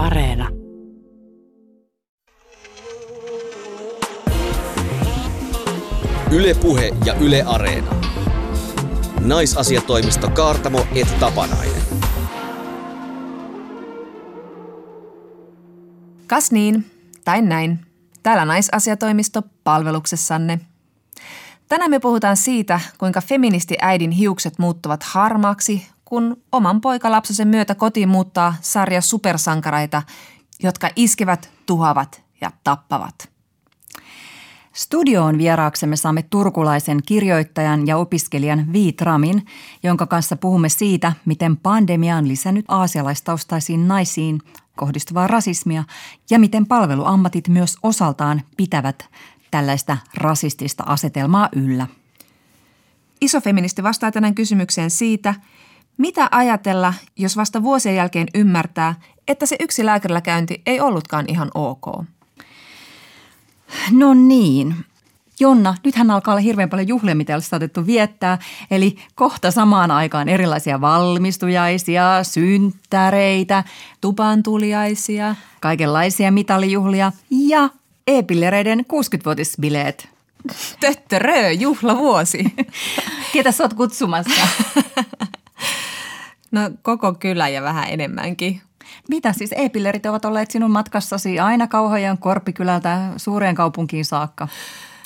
Areena. Yle Puhe ja Yle Areena. Naisasiatoimisto Kaartamo et Tapanainen. Kas niin, tai näin. Täällä naisasiatoimisto palveluksessanne. Tänään me puhutaan siitä, kuinka feministiäidin hiukset muuttuvat harmaaksi, kun oman poikalapsosen myötä kotiin muuttaa sarja supersankareita, jotka iskevät, tuhavat ja tappavat. Studioon vieraaksemme saamme turkulaisen kirjoittajan ja opiskelijan Viitramin, jonka kanssa puhumme siitä, miten pandemia on lisännyt aasialaistaustaisiin naisiin kohdistuvaa rasismia ja miten palveluammatit myös osaltaan pitävät tällaista rasistista asetelmaa yllä. Iso feministi vastaa tänään kysymykseen siitä, mitä ajatella, jos vasta vuosien jälkeen ymmärtää, että se yksi lääkärillä käynti ei ollutkaan ihan ok. No niin. Jonna, nythän alkaa olla hirveän paljon juhlia, mitä olisi saatettu viettää. Eli kohta samaan aikaan erilaisia valmistujaisia, synttäreitä, tupantuliaisia, kaikenlaisia mitalijuhlia ja e-pillereiden 60-vuotisbileet. Töttörö, juhlavuosi. Ketä sä oot kutsumassa? No koko kylä ja vähän enemmänkin. Mitä siis e-pillerit ovat olleet sinun matkassasi aina Kauhajan Korppikylältä suureen kaupunkiin saakka?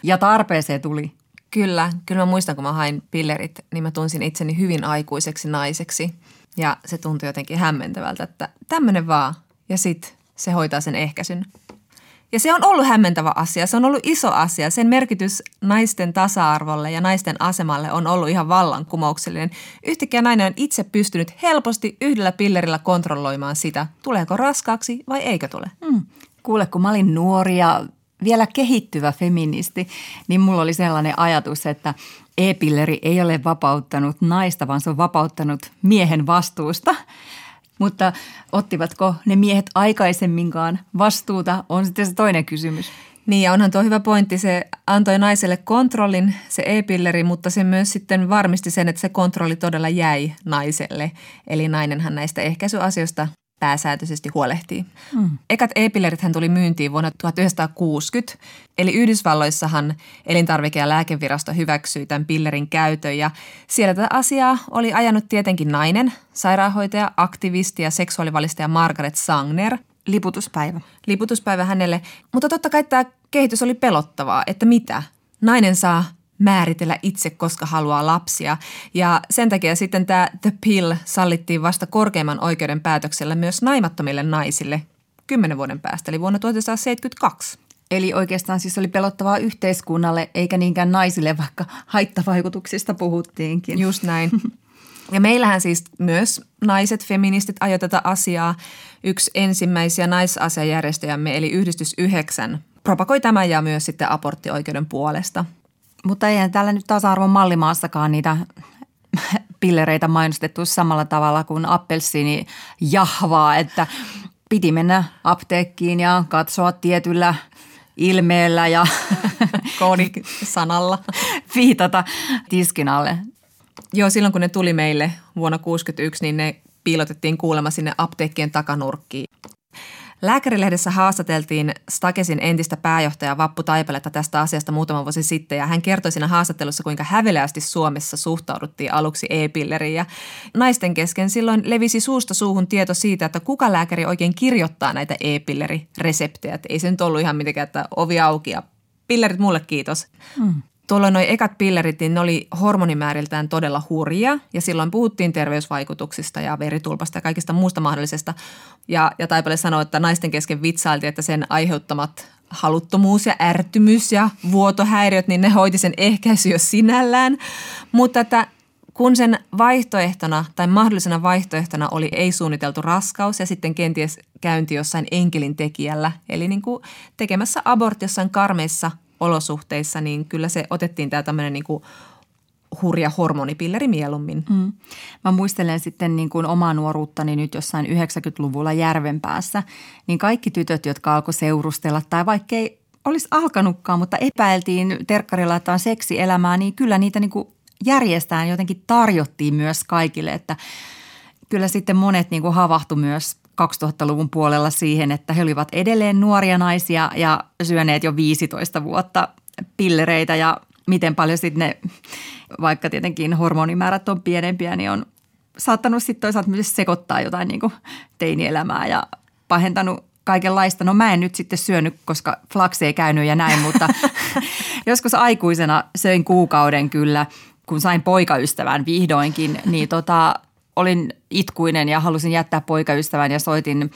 Ja tarpeeseen tuli. Kyllä, kyllä mä muistan, kun mä hain pillerit, niin mä tunsin itseni hyvin aikuiseksi naiseksi. Ja se tuntui jotenkin hämmentävältä, että tämmöinen vaan. Ja sit se hoitaa sen ehkäisyn. Ja se on ollut hämmentävä asia, se on ollut iso asia. Sen merkitys naisten tasa-arvolle ja naisten asemalle on ollut ihan vallankumouksellinen. Yhtäkkiä nainen on itse pystynyt helposti yhdellä pillerillä kontrolloimaan sitä, tuleeko raskaaksi vai eikö tule. Hmm. Kuule, kun mä olin nuori ja vielä kehittyvä feministi, niin mulla oli sellainen ajatus, että e-pilleri ei ole vapauttanut naista, vaan se on vapauttanut miehen vastuusta. Mutta ottivatko ne miehet aikaisemminkaan vastuuta, on sitten se toinen kysymys. Niin ja onhan tuo hyvä pointti, se antoi naiselle kontrollin, se e-pilleri, mutta se myös sitten varmisti sen, että se kontrolli todella jäi naiselle. Eli nainenhan näistä ehkäisyasioista pääsääntöisesti huolehtii. Mm. Ekat e-pillerit hän tuli myyntiin vuonna 1960, eli Yhdysvalloissahan elintarvike- ja lääkevirasto hyväksyi tämän pillerin käytön ja siellä tätä asiaa oli ajanut tietenkin nainen, sairaanhoitaja, aktivisti ja seksuaalivalistaja Margaret Sangner. Liputuspäivä. Liputuspäivä hänelle, mutta totta kai tämä kehitys oli pelottavaa, että mitä? Nainen saa määritellä itse, koska haluaa lapsia. Ja sen takia sitten tämä The Pill sallittiin vasta korkeimman oikeuden päätöksellä myös naimattomille naisille kymmenen vuoden päästä, eli vuonna 1972. Eli oikeastaan siis oli pelottavaa yhteiskunnalle eikä niinkään naisille, vaikka haittavaikutuksista puhuttiinkin. Just näin. Ja meillähän siis myös naiset, feministit ajoi tätä asiaa. Yksi ensimmäisiä naisasiajärjestöjämme, eli Yhdistys 9, propagoi tämän ja myös sitten aborttioikeuden puolesta – mutta eihän täällä nyt tasa-arvon mallimaassakaan niitä pillereitä mainostettu samalla tavalla kuin appelsiini jahvaa, että piti mennä apteekkiin ja katsoa tietyllä ilmeellä ja koodisanalla viitata tiskin alle. Joo, silloin kun ne tuli meille vuonna 1961, niin ne piilotettiin kuulemma sinne apteekkien takanurkkiin. Lääkärilehdessä haastateltiin Stakesin entistä pääjohtajaa Vappu Taipaletta tästä asiasta muutama vuosi sitten ja hän kertoi siinä haastattelussa, kuinka häveleästi Suomessa suhtauduttiin aluksi e-pilleriin ja naisten kesken silloin levisi suusta suuhun tieto siitä, että kuka lääkäri oikein kirjoittaa näitä e-pillerireseptejä. Ei se nyt ollut ihan mitenkään, että ovi auki ja pillerit mulle kiitos. Mm. Tuolla noin ekat pillerit, niin ne oli hormonimääriltään todella hurjia ja silloin puhuttiin terveysvaikutuksista ja veritulpasta ja kaikista muusta mahdollisesta. Ja, ja Taipale sanoi, että naisten kesken vitsailtiin, että sen aiheuttamat haluttomuus ja ärtymys ja vuotohäiriöt, niin ne hoiti sen ehkäisy jo sinällään. Mutta että kun sen vaihtoehtona tai mahdollisena vaihtoehtona oli ei-suunniteltu raskaus ja sitten kenties käynti jossain enkelin tekijällä, eli niin kuin tekemässä abortti jossain karmeissa olosuhteissa, niin kyllä se otettiin tämä tämmöinen niin kuin hurja hormonipilleri mieluummin. Mm. Mä muistelen sitten niin kuin omaa nuoruuttani nyt jossain 90-luvulla Järvenpäässä, niin kaikki tytöt, jotka alkoi seurustella tai vaikkei olisi alkanutkaan, mutta epäiltiin terkkarilla, että on seksielämää, niin kyllä niitä niin kuin järjestään jotenkin tarjottiin myös kaikille, että kyllä sitten monet niin kuin havahtu myös 2000-luvun puolella siihen, että he olivat edelleen nuoria naisia ja syöneet jo 15 vuotta pillereitä ja miten paljon sitten ne, vaikka tietenkin hormonimäärät on pienempiä, niin on saattanut sitten toisaalta myös sekoittaa jotain niin teinielämää ja pahentanut kaikenlaista. No mä en nyt sitten syönyt, koska flaksi ei käynyt ja näin, mutta joskus aikuisena söin kuukauden kyllä, kun sain poikaystävän vihdoinkin, niin tota, olin itkuinen ja halusin jättää poikaystävän ja soitin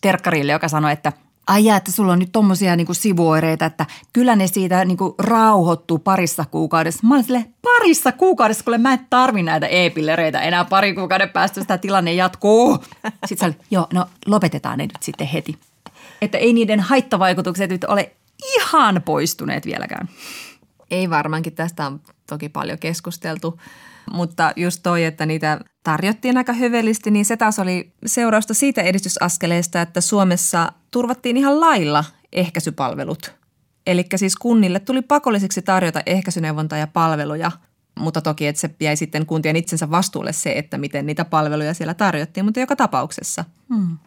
terkkarille, joka sanoi, että ai jää, että sulla on nyt tommosia niinku sivuoireita, että kyllä ne siitä niinku rauhoittuu parissa kuukaudessa. Mä olin sille, parissa kuukaudessa, kun mä en tarvi näitä e-pillereitä enää pari kuukauden päästä, sitä tilanne jatkuu. Sitten sä joo, no lopetetaan ne nyt sitten heti. Että ei niiden haittavaikutukset nyt ole ihan poistuneet vieläkään. Ei varmaankin, tästä on toki paljon keskusteltu. Mutta just toi, että niitä tarjottiin aika hyvellisesti, niin se taas oli seurausta siitä edistysaskeleesta, että Suomessa turvattiin ihan lailla ehkäisypalvelut. Eli siis kunnille tuli pakolliseksi tarjota ehkäisyneuvontaa ja palveluja, mutta toki että se jäi sitten kuntien itsensä vastuulle se, että miten niitä palveluja siellä tarjottiin, mutta joka tapauksessa. Hmm.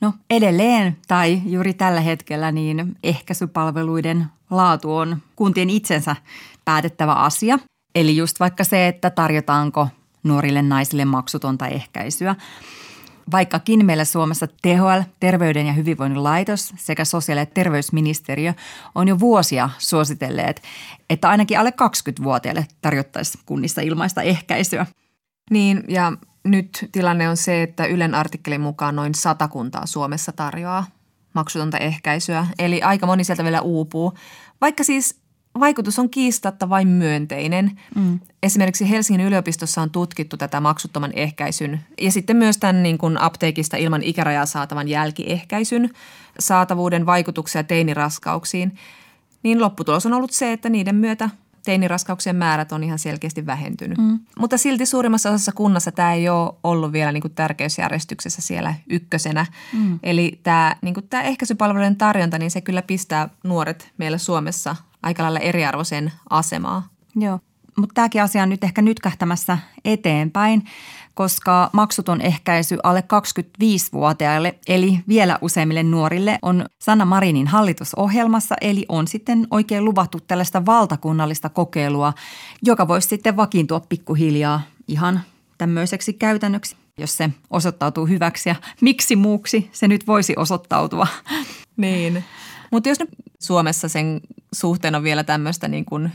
No edelleen tai juuri tällä hetkellä niin ehkäisypalveluiden laatu on kuntien itsensä päätettävä asia. Eli just vaikka se, että tarjotaanko nuorille naisille maksutonta ehkäisyä. Vaikkakin meillä Suomessa THL, Terveyden ja hyvinvoinnin laitos sekä sosiaali- ja terveysministeriö on jo vuosia suositelleet, että ainakin alle 20-vuotiaille tarjottaisiin kunnissa ilmaista ehkäisyä. Niin, ja nyt tilanne on se, että Ylen artikkelin mukaan noin sata kuntaa Suomessa tarjoaa maksutonta ehkäisyä. Eli aika moni sieltä vielä uupuu. Vaikka siis vaikutus on kiistatta vain myönteinen. Mm. Esimerkiksi Helsingin yliopistossa on tutkittu tätä maksuttoman ehkäisyn ja sitten myös tämän niin kuin apteekista ilman ikärajaa saatavan jälkiehkäisyn saatavuuden vaikutuksia teiniraskauksiin. Niin lopputulos on ollut se, että niiden myötä teiniraskauksien määrät on ihan selkeästi vähentynyt. Mm. Mutta silti suurimmassa osassa kunnassa tämä ei ole ollut vielä niin kuin tärkeysjärjestyksessä siellä ykkösenä. Mm. Eli tämä, niin kuin tämä ehkäisypalvelujen tarjonta, niin se kyllä pistää nuoret meillä Suomessa aika lailla eriarvoiseen asemaan. Joo, mutta tämäkin asia on nyt ehkä nytkähtämässä eteenpäin, koska maksuton ehkäisy alle 25-vuotiaille, eli vielä useimmille nuorille, on Sanna Marinin hallitusohjelmassa, eli on sitten oikein luvattu tällaista valtakunnallista kokeilua, joka voisi sitten vakiintua pikkuhiljaa ihan tämmöiseksi käytännöksi, jos se osoittautuu hyväksi ja miksi muuksi se nyt voisi osoittautua. Niin. Mutta jos nyt Suomessa sen suhteen on vielä tämmöistä niin kuin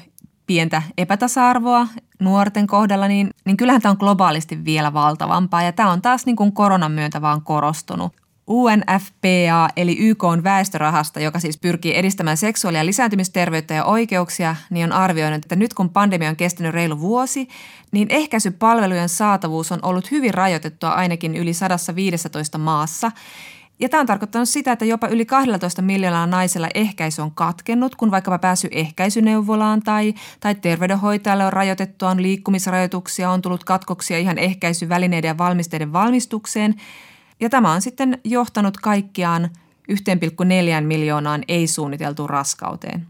pientä epätasa-arvoa nuorten kohdalla, niin, niin kyllähän tämä on globaalisti vielä valtavampaa ja tämä on taas niin kuin koronan myöntä vaan korostunut. UNFPA eli YK on väestörahasta, joka siis pyrkii edistämään seksuaali- ja lisääntymisterveyttä ja oikeuksia, niin on arvioinut, että nyt kun pandemia on kestänyt reilu vuosi, niin ehkäisypalvelujen saatavuus on ollut hyvin rajoitettua ainakin yli 115 maassa. Ja tämä on tarkoittanut sitä, että jopa yli 12 miljoonaa naisella ehkäisy on katkennut, kun vaikkapa pääsy ehkäisyneuvolaan tai, tai terveydenhoitajalle on rajoitettu, on liikkumisrajoituksia, on tullut katkoksia ihan ehkäisyvälineiden ja valmisteiden valmistukseen. Ja tämä on sitten johtanut kaikkiaan 1,4 miljoonaan ei-suunniteltuun raskauteen.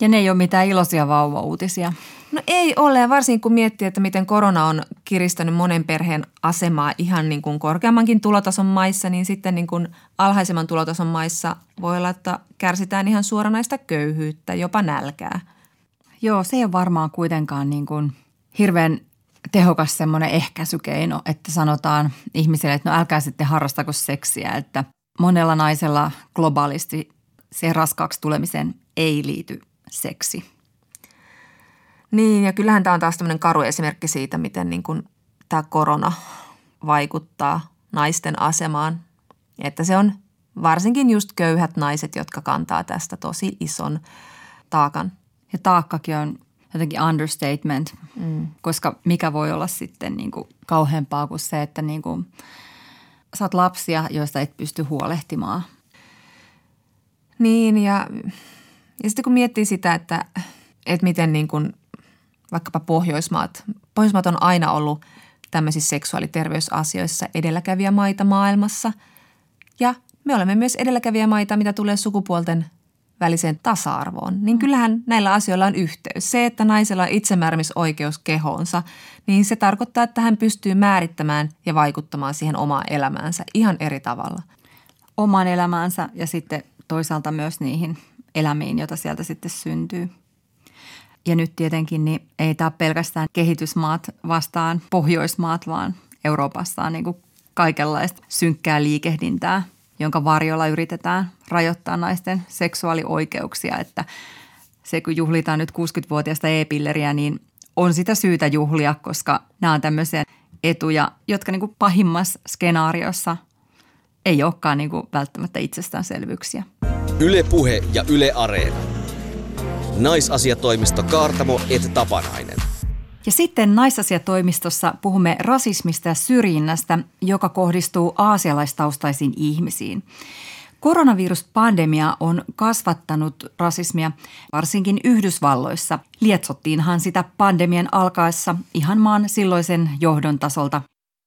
Ja ne ei ole mitään iloisia vauvauutisia. No ei ole, varsinkin kun miettii, että miten korona on kiristänyt monen perheen asemaa ihan niin kuin korkeammankin tulotason maissa, niin sitten niin kuin alhaisemman tulotason maissa voi olla, että kärsitään ihan suoranaista köyhyyttä, jopa nälkää. Joo, se ei ole varmaan kuitenkaan niin kuin hirveän tehokas semmoinen ehkäisykeino, että sanotaan ihmisille, että no älkää sitten harrastako seksiä, että monella naisella globaalisti se raskaaksi tulemisen ei liity seksi. Niin, ja kyllähän tämä on taas tämmöinen karu esimerkki siitä, miten niin kuin tämä korona vaikuttaa naisten asemaan. Että se on varsinkin just köyhät naiset, jotka kantaa tästä tosi ison taakan. Ja taakkakin on jotenkin understatement, mm. koska mikä voi olla sitten niin kuin kauheampaa kuin se, että niin kuin saat lapsia, joista et pysty huolehtimaan. Niin ja, ja sitten kun miettii sitä, että, että miten niin kuin vaikkapa Pohjoismaat. Pohjoismaat on aina ollut tämmöisissä seksuaaliterveysasioissa edelläkävijämaita maailmassa. Ja me olemme myös edelläkävijämaita, mitä tulee sukupuolten väliseen tasa-arvoon, niin kyllähän näillä asioilla on yhteys. Se, että naisella on itsemääräämisoikeus kehoonsa, niin se tarkoittaa, että hän pystyy määrittämään ja vaikuttamaan siihen omaan elämäänsä ihan eri tavalla. Omaan elämäänsä ja sitten toisaalta myös niihin elämiin, joita sieltä sitten syntyy. Ja nyt tietenkin niin ei tämä pelkästään kehitysmaat vastaan Pohjoismaat, vaan Euroopassa on niin kuin kaikenlaista synkkää liikehdintää, jonka varjolla yritetään rajoittaa naisten seksuaalioikeuksia. Että se, kun juhlitaan nyt 60-vuotiaista e-pilleriä, niin on sitä syytä juhlia, koska nämä on tämmöisiä etuja, jotka niin kuin pahimmassa skenaariossa ei olekaan niin kuin välttämättä itsestäänselvyyksiä. Yle Puhe ja Yle Areena. Naisasiatoimisto Kaartamo et Tapanainen. Ja sitten naisasiatoimistossa puhumme rasismista ja syrjinnästä, joka kohdistuu aasialaistaustaisiin ihmisiin. Koronaviruspandemia on kasvattanut rasismia varsinkin Yhdysvalloissa. Lietsottiinhan sitä pandemian alkaessa ihan maan silloisen johdon tasolta.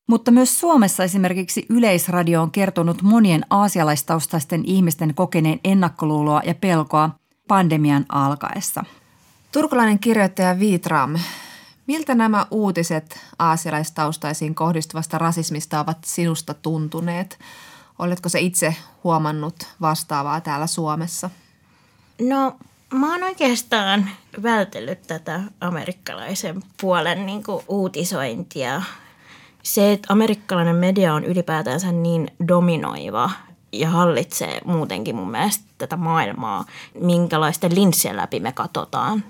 Mutta myös Suomessa esimerkiksi Yleisradio on kertonut monien aasialaistaustaisten ihmisten kokeneen ennakkoluuloa ja pelkoa pandemian alkaessa. Turkulainen kirjoittaja Viitram, miltä nämä uutiset aasialaistaustaisiin kohdistuvasta rasismista ovat sinusta tuntuneet? Oletko se itse huomannut vastaavaa täällä Suomessa? No mä oon oikeastaan vältellyt tätä amerikkalaisen puolen niin uutisointia. Se, että amerikkalainen media on ylipäätänsä niin dominoiva ja hallitsee muutenkin mun mielestä tätä maailmaa, minkälaisten linssien läpi me katsotaan.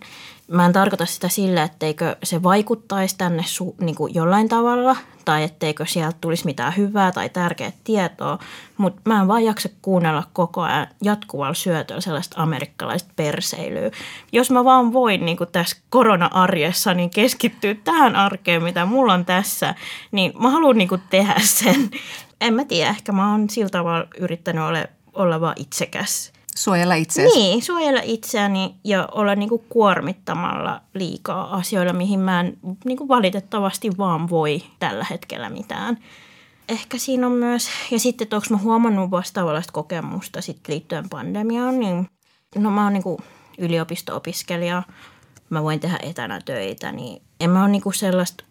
Mä en tarkoita sitä sillä, etteikö se vaikuttaisi tänne su, niin kuin jollain tavalla tai etteikö sieltä tulisi mitään hyvää tai tärkeää tietoa, mutta mä en vaan jaksa kuunnella koko ajan jatkuvalla syötöllä sellaista amerikkalaista perseilyä. Jos mä vaan voin niin kuin tässä korona-arjessa niin keskittyä tähän arkeen, mitä mulla on tässä, niin mä haluan niin tehdä sen. En mä tiedä, ehkä mä oon sillä tavalla yrittänyt olla, olla vaan itsekäs Suojella itseäsi. Niin, suojella itseäni ja olla niinku kuormittamalla liikaa asioilla, mihin mä en niinku valitettavasti vaan voi tällä hetkellä mitään. Ehkä siinä on myös, ja sitten, että onko mä huomannut vastaavanlaista kokemusta sit liittyen pandemiaan, niin no mä oon niinku yliopisto-opiskelija, mä voin tehdä etänä töitä, niin en mä ole niinku sellaista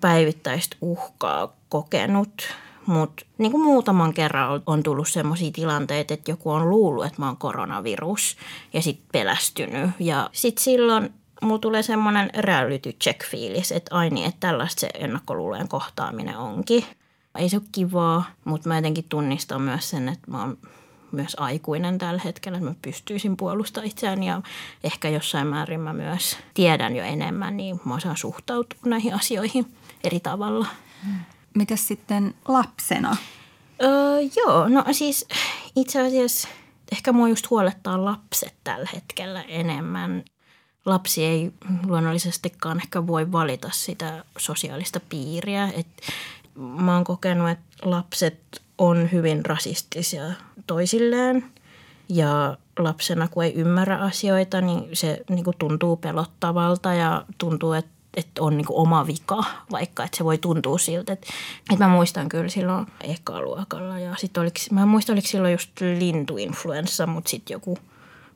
päivittäistä uhkaa kokenut – mutta niin kuin muutaman kerran on tullut sellaisia tilanteita, että joku on luullut, että mä oon koronavirus ja sitten pelästynyt. Ja sitten silloin mulla tulee semmoinen reality check fiilis, että ai niin, että tällaista se ennakkoluulojen kohtaaminen onkin. Ei se ole kivaa, mutta mä jotenkin tunnistan myös sen, että mä oon myös aikuinen tällä hetkellä, että mä pystyisin puolustamaan itseäni ja ehkä jossain määrin mä myös tiedän jo enemmän, niin mä osaan suhtautua näihin asioihin eri tavalla. Hmm. Mitäs sitten lapsena? Öö, joo, no siis itse asiassa ehkä mua just huolettaa lapset tällä hetkellä enemmän. Lapsi ei luonnollisestikaan ehkä voi valita sitä sosiaalista piiriä. Et mä oon kokenut, että lapset on hyvin rasistisia toisilleen ja lapsena kun ei ymmärrä asioita, niin se niin tuntuu pelottavalta ja tuntuu, että että on niin oma vika, vaikka että se voi tuntua siltä. Että, että mä muistan kyllä silloin ekaluokalla ja sitten oliko, mä en muista oliko silloin just lintuinfluenssa, mutta sitten joku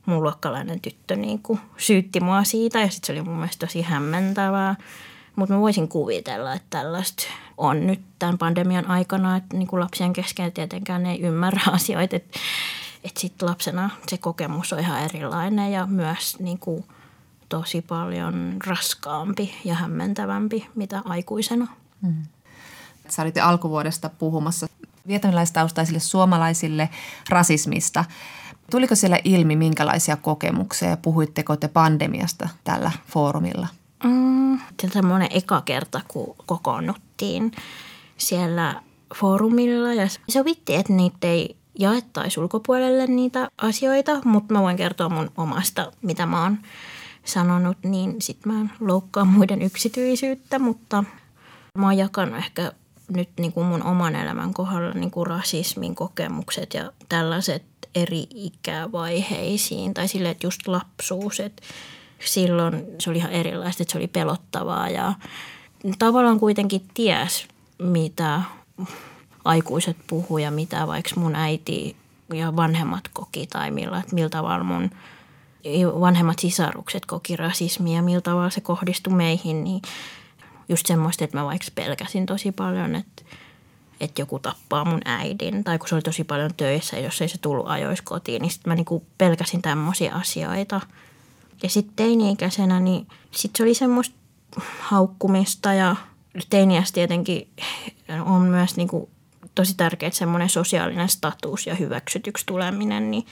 mun luokkalainen tyttö niin kuin syytti mua siitä ja sitten se oli mun mielestä tosi hämmentävää. Mutta mä voisin kuvitella, että tällaista on nyt tämän pandemian aikana, että niin kuin lapsien kesken tietenkään ei ymmärrä asioita, että, että sitten lapsena se kokemus on ihan erilainen ja myös niin kuin – tosi paljon raskaampi ja hämmentävämpi mitä aikuisena. Mm. Sä olit alkuvuodesta puhumassa vietnamilaistaustaisille suomalaisille rasismista. Tuliko siellä ilmi minkälaisia kokemuksia ja puhuitteko te pandemiasta tällä foorumilla? Mm, semmoinen eka kerta, kun kokoonnuttiin siellä foorumilla ja sovittiin, että niitä ei jaettaisi ulkopuolelle niitä asioita, mutta mä voin kertoa mun omasta, mitä mä oon sanonut, niin sitten mä loukkaan muiden yksityisyyttä, mutta mä oon jakanut ehkä nyt niin kuin mun oman elämän kohdalla niin kuin rasismin kokemukset ja tällaiset eri ikävaiheisiin. Tai sille, että just lapsuus, että silloin se oli ihan erilaista, että se oli pelottavaa ja tavallaan kuitenkin ties, mitä aikuiset puhuu ja mitä vaikka mun äiti ja vanhemmat koki tai millä, että millä tavalla mun vanhemmat sisarukset koki rasismia ja millä tavalla se kohdistui meihin, niin just semmoista, että mä vaikka pelkäsin tosi paljon, että, että joku tappaa mun äidin. Tai kun se oli tosi paljon töissä, jos ei se tullut ajoissa kotiin, niin sitten mä niinku pelkäsin tämmöisiä asioita. Ja sitten teini-ikäisenä, niin sitten se oli semmoista haukkumista ja teiniässä tietenkin on myös niinku tosi tärkeää semmoinen sosiaalinen status ja hyväksytyksi tuleminen, niin,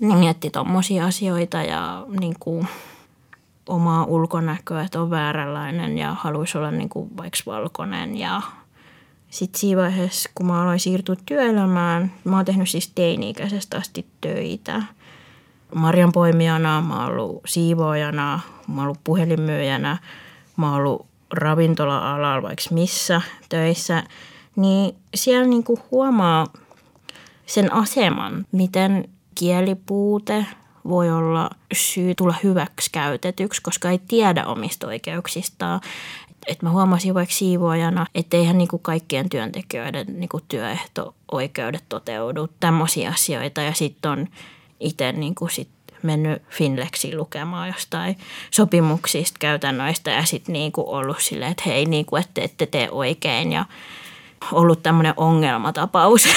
niin mietti tuommoisia asioita ja niin kuin omaa ulkonäköä, että on vääränlainen ja haluaisi olla niin kuin vaikka valkoinen ja sitten siinä vaiheessa, kun mä aloin siirtyä työelämään, mä oon tehnyt siis teini-ikäisestä asti töitä. Marjan poimijana, mä oon ollut siivoojana, mä oon ollut puhelinmyyjänä, mä oon ollut ravintola-alalla vaikka missä töissä – niin siellä niin kuin huomaa sen aseman, miten kielipuute voi olla syy tulla hyväksi käytetyksi, koska ei tiedä omista oikeuksistaan. Et mä huomasin vaikka siivoajana, että eihän niinku kaikkien työntekijöiden niinku työehto-oikeudet toteudu. Tämmöisiä asioita ja sitten on itse niinku sit mennyt Finlexiin lukemaan jostain sopimuksista, käytännöistä ja sitten niinku ollut silleen, että hei, niinku, että ette tee oikein ja ollut tämmöinen ongelmatapaus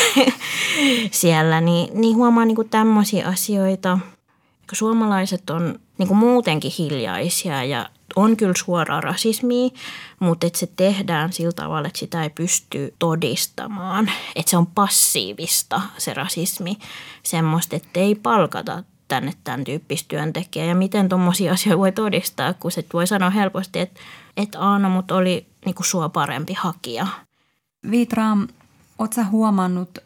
siellä, niin, niin huomaa niin kuin tämmöisiä asioita. Suomalaiset on niin kuin muutenkin hiljaisia ja on kyllä suoraa rasismia, mutta että se tehdään sillä tavalla, että sitä ei pysty todistamaan. Että se on passiivista se rasismi, semmoista, että ei palkata tänne tämän tyyppistä työntekijää. Ja miten tuommoisia asioita voi todistaa, kun se voi sanoa helposti, että, että Aano, mutta oli niin kuin sua parempi hakija. Vitra, oletko huomannut,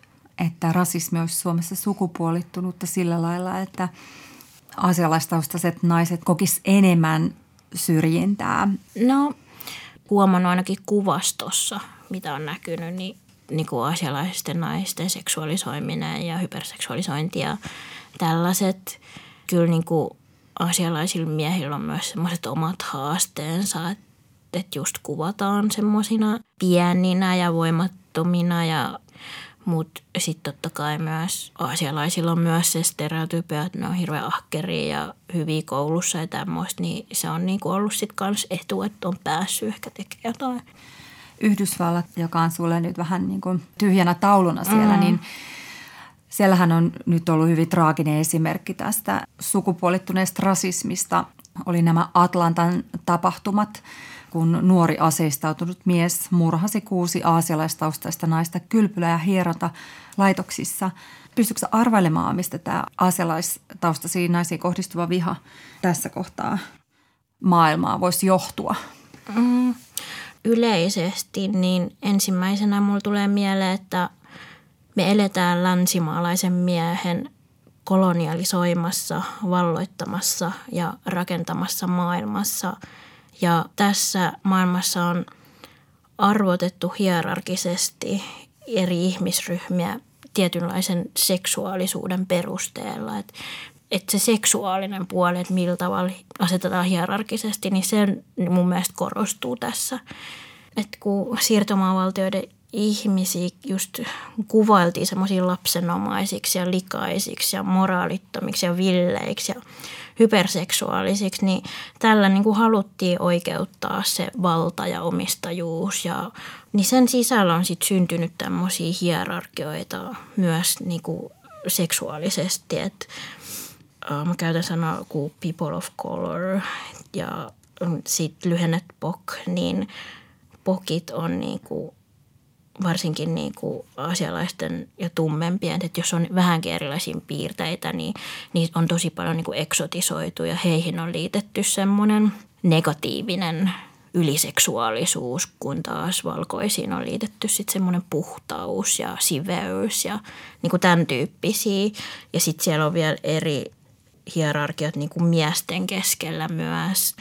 että rasismi olisi Suomessa sukupuolittunutta sillä lailla, että asialaistaustaiset naiset kokis enemmän syrjintää? No, huomannut ainakin kuvastossa, mitä on näkynyt, niin, niin kuin asialaisten naisten seksuaalisoiminen ja hyperseksuaalisointi ja tällaiset. Kyllä niin kuin asialaisilla miehillä on myös sellaiset omat haasteensa, että että just kuvataan semmoisina pieninä ja voimattomina ja mutta sitten totta kai myös aasialaisilla on myös se stereotypia, että ne on hirveän ahkeria ja hyviä koulussa ja tämmöistä, niin se on niinku ollut sitten kans etu, että on päässyt ehkä tekemään jotain. Yhdysvallat, joka on sulle nyt vähän niin kuin tyhjänä tauluna siellä, mm. niin siellähän on nyt ollut hyvin traaginen esimerkki tästä sukupuolittuneesta rasismista. Oli nämä Atlantan tapahtumat – kun nuori aseistautunut mies murhasi kuusi aasialaistaustaista naista kylpylä- ja hieronta laitoksissa. Pystytkö arvailemaan, mistä tämä aasialaistaustaisiin naisiin kohdistuva viha tässä kohtaa maailmaa voisi johtua? Mm, yleisesti niin ensimmäisenä mulla tulee mieleen, että me eletään länsimaalaisen miehen kolonialisoimassa, valloittamassa ja rakentamassa maailmassa – ja tässä maailmassa on arvotettu hierarkisesti eri ihmisryhmiä tietynlaisen seksuaalisuuden perusteella. Että et se seksuaalinen puoli, että millä tavalla asetetaan hierarkisesti, niin se mun mielestä korostuu tässä. Että kun siirtomaavaltioiden ihmisiä just kuvailtiin semmoisia lapsenomaisiksi ja likaisiksi ja moraalittomiksi ja villeiksi ja hyperseksuaalisiksi, niin tällä niin kuin haluttiin oikeuttaa se valta ja omistajuus. Ja, niin sen sisällä on sitten syntynyt tämmöisiä hierarkioita myös niin kuin seksuaalisesti, että mä käytän sanaa kuin people of color ja sitten lyhennet POC, niin POKit on niin kuin varsinkin niin kuin asialaisten ja tummempien, että jos on vähänkin erilaisia piirteitä, niin, niin on tosi paljon niin kuin eksotisoitu ja heihin on liitetty semmoinen negatiivinen yliseksuaalisuus, kun taas valkoisiin on liitetty sitten semmoinen puhtaus ja siveys ja niin kuin tämän tyyppisiä. Ja sitten siellä on vielä eri hierarkiat niin kuin miesten keskellä myös.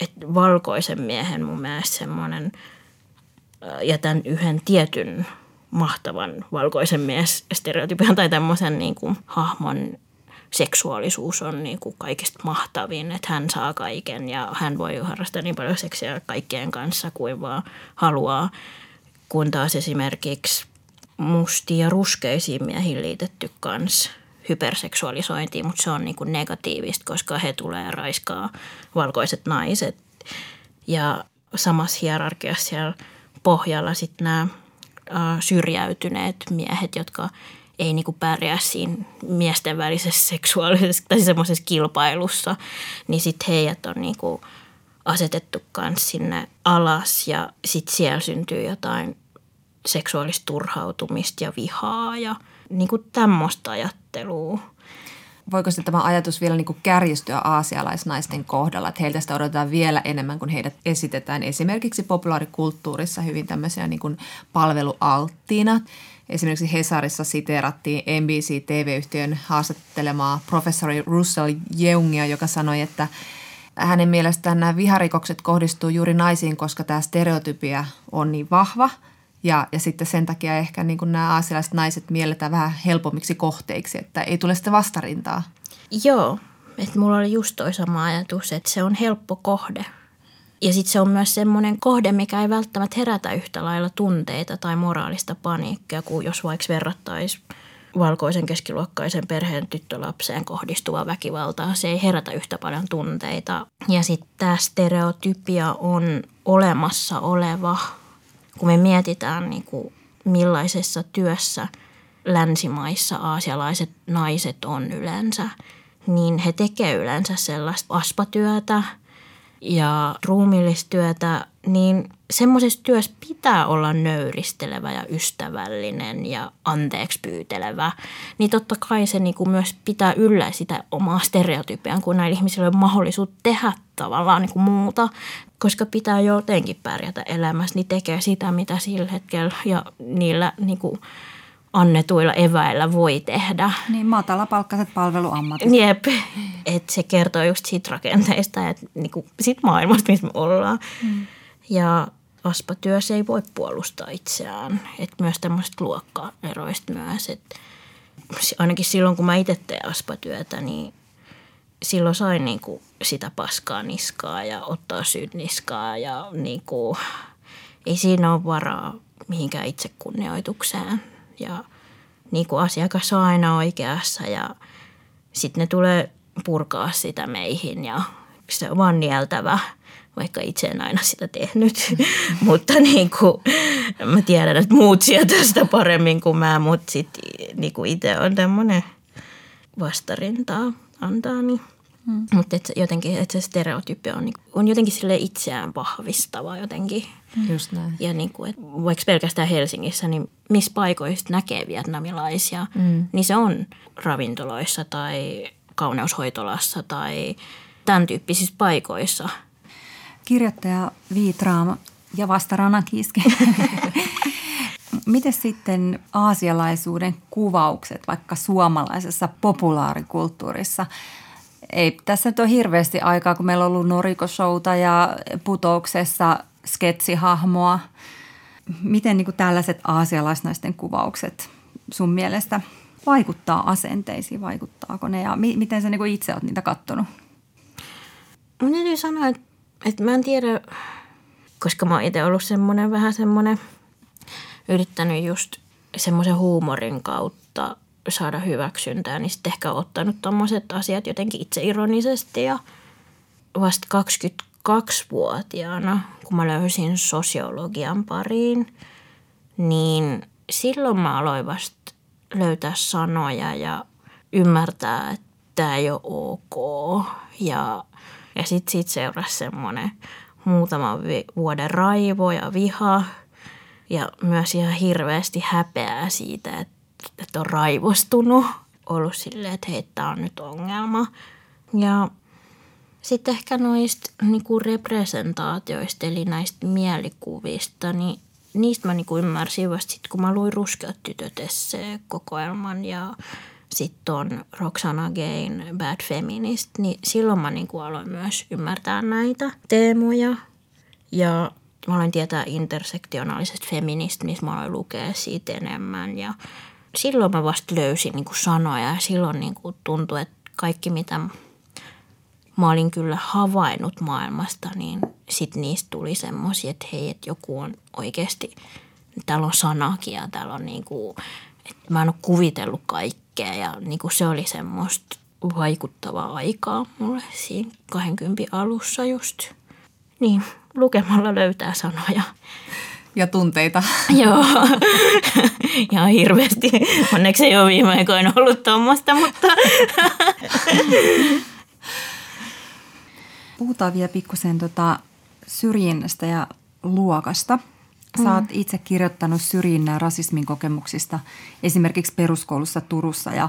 että valkoisen miehen mun mielestä semmoinen – ja tämän yhden tietyn mahtavan valkoisen mies stereotypian tai tämmöisen niin kuin hahmon seksuaalisuus on niin kuin kaikista mahtavin, että hän saa kaiken ja hän voi harrastaa niin paljon seksiä kaikkien kanssa kuin vaan haluaa. Kun taas esimerkiksi mustiin ja ruskeisiin miehiin liitetty kans hyperseksuaalisointiin, mutta se on niin kuin negatiivista, koska he tulee raiskaa valkoiset naiset. Ja samassa hierarkiassa siellä pohjalla sitten nämä syrjäytyneet miehet, jotka ei niinku pärjää siinä miesten välisessä seksuaalisessa tai semmoisessa kilpailussa, niin sitten heidät on niinku asetettu kans sinne alas ja sitten siellä syntyy jotain seksuaalista turhautumista ja vihaa ja niinku tämmöistä ajattelua. Voiko sitten tämä ajatus vielä niin kuin kärjistyä aasialaisnaisten kohdalla, että heiltä sitä odotetaan vielä enemmän kuin heidät esitetään esimerkiksi populaarikulttuurissa hyvin tämmöisiä niin kuin palvelualttiina. Esimerkiksi Hesarissa siteerattiin NBC TV-yhtiön haastattelemaa professori Russell Jeungia, joka sanoi, että hänen mielestään nämä viharikokset kohdistuu juuri naisiin, koska tämä stereotypia on niin vahva – ja, ja sitten sen takia ehkä niin kuin nämä aasialaiset naiset mielletään vähän helpommiksi kohteiksi, että ei tule sitä vastarintaa. Joo, että mulla oli just toi sama ajatus, että se on helppo kohde. Ja sitten se on myös semmoinen kohde, mikä ei välttämättä herätä yhtä lailla tunteita tai moraalista paniikkia, kuin jos vaikka verrattaisiin valkoisen keskiluokkaisen perheen tyttölapseen kohdistuvaa väkivaltaa. Se ei herätä yhtä paljon tunteita. Ja sitten tämä stereotypia on olemassa oleva kun me mietitään niin kuin millaisessa työssä länsimaissa aasialaiset naiset on yleensä, niin he tekevät yleensä sellaista aspatyötä ja ruumillistyötä, niin semmoisessa työssä pitää olla nöyristelevä ja ystävällinen ja anteeksi pyytelevä. Niin totta kai se niin kuin myös pitää yllä sitä omaa stereotypiaan, kun näillä ihmisillä on mahdollisuus tehdä tavallaan niin kuin muuta koska pitää jotenkin pärjätä elämässä, niin tekee sitä, mitä sillä hetkellä ja niillä niin kuin annetuilla eväillä voi tehdä. Niin matalapalkkaiset palveluammatit. Jep, että se kertoo just siitä rakenteista, että niin kuin siitä maailmasta, missä me ollaan. Mm. Ja aspatyössä ei voi puolustaa itseään, että myös tämmöistä luokkaeroista myös, että ainakin silloin kun mä itse teen aspatyötä, niin silloin sain niin kuin sitä paskaa niskaa ja ottaa syyt niskaa ja niin kuin, ei siinä ole varaa mihinkään itsekunnioitukseen. Ja niin kuin asiakas on aina oikeassa ja sitten ne tulee purkaa sitä meihin ja se on vaan nieltävä, vaikka itse en aina sitä tehnyt. mutta niin kuin, mä tiedän, että muut sieltä sitä paremmin kuin mä, mutta sitten niin itse on tämmöinen vastarintaa antaa. Niin Mm. Mutta et jotenkin, että se stereotypia on, niinku, on jotenkin sille itseään vahvistava jotenkin. Mm. Just näin. Ja niin kuin, vaikka pelkästään Helsingissä, niin missä paikoista näkee vietnamilaisia, mm. niin se on ravintoloissa tai kauneushoitolassa tai tämän tyyppisissä paikoissa. Kirjoittaja Viitraama ja vastarana kiske. Miten sitten aasialaisuuden kuvaukset vaikka suomalaisessa populaarikulttuurissa – ei tässä nyt ole hirveästi aikaa, kun meillä on ollut Norikoshouta ja putouksessa sketsihahmoa. Miten niin kuin tällaiset aasialaisnaisten kuvaukset sun mielestä vaikuttaa asenteisiin? Vaikuttaako ne ja mi- miten sä niin itse olet niitä kattonut? Mun täytyy sanoa, että, että mä en tiedä, koska mä oon itse ollut semmoinen vähän semmoinen, yrittänyt just semmoisen huumorin kautta – saada hyväksyntää, niin sitten ehkä ottanut tuommoiset asiat jotenkin itse ironisesti ja vasta 22-vuotiaana, kun mä löysin sosiologian pariin, niin silloin mä aloin vasta löytää sanoja ja ymmärtää, että tämä ei ole ok. Ja, ja sitten siitä seurasi semmoinen muutaman vuoden raivo ja viha ja myös ihan hirveästi häpeää siitä, että että on raivostunut, ollut silleen, että hei, tämä on nyt ongelma. Ja sitten ehkä noista niin kuin representaatioista, eli näistä mielikuvista, niin niistä mä niin kuin ymmärsin vasta sitten, kun mä luin Ruskeat tytöt kokoelman ja sitten on Roxana Gain Bad Feminist, niin silloin mä niin kuin aloin myös ymmärtää näitä teemoja. Ja mä aloin tietää intersektionaalisesta feminismistä, mä aloin lukea siitä enemmän ja silloin mä vasta löysin niin kuin sanoja ja silloin niin kuin tuntui, että kaikki mitä mä olin kyllä havainnut maailmasta, niin sitten niistä tuli semmoisia, että hei, että joku on oikeasti täällä on sanakin ja täällä on niin kuin, että mä en ole kuvitellut kaikkea ja niin kuin se oli semmoista vaikuttavaa aikaa mulle siinä 20 alussa just. Niin, lukemalla löytää sanoja. Ja tunteita. Joo, ihan hirveästi. Onneksi ei ole viime aikoina ollut tuommoista, mutta Puhutaan vielä pikkusen tota syrjinnästä ja luokasta. Sä oot itse kirjoittanut syrjinnän ja rasismin kokemuksista esimerkiksi peruskoulussa Turussa ja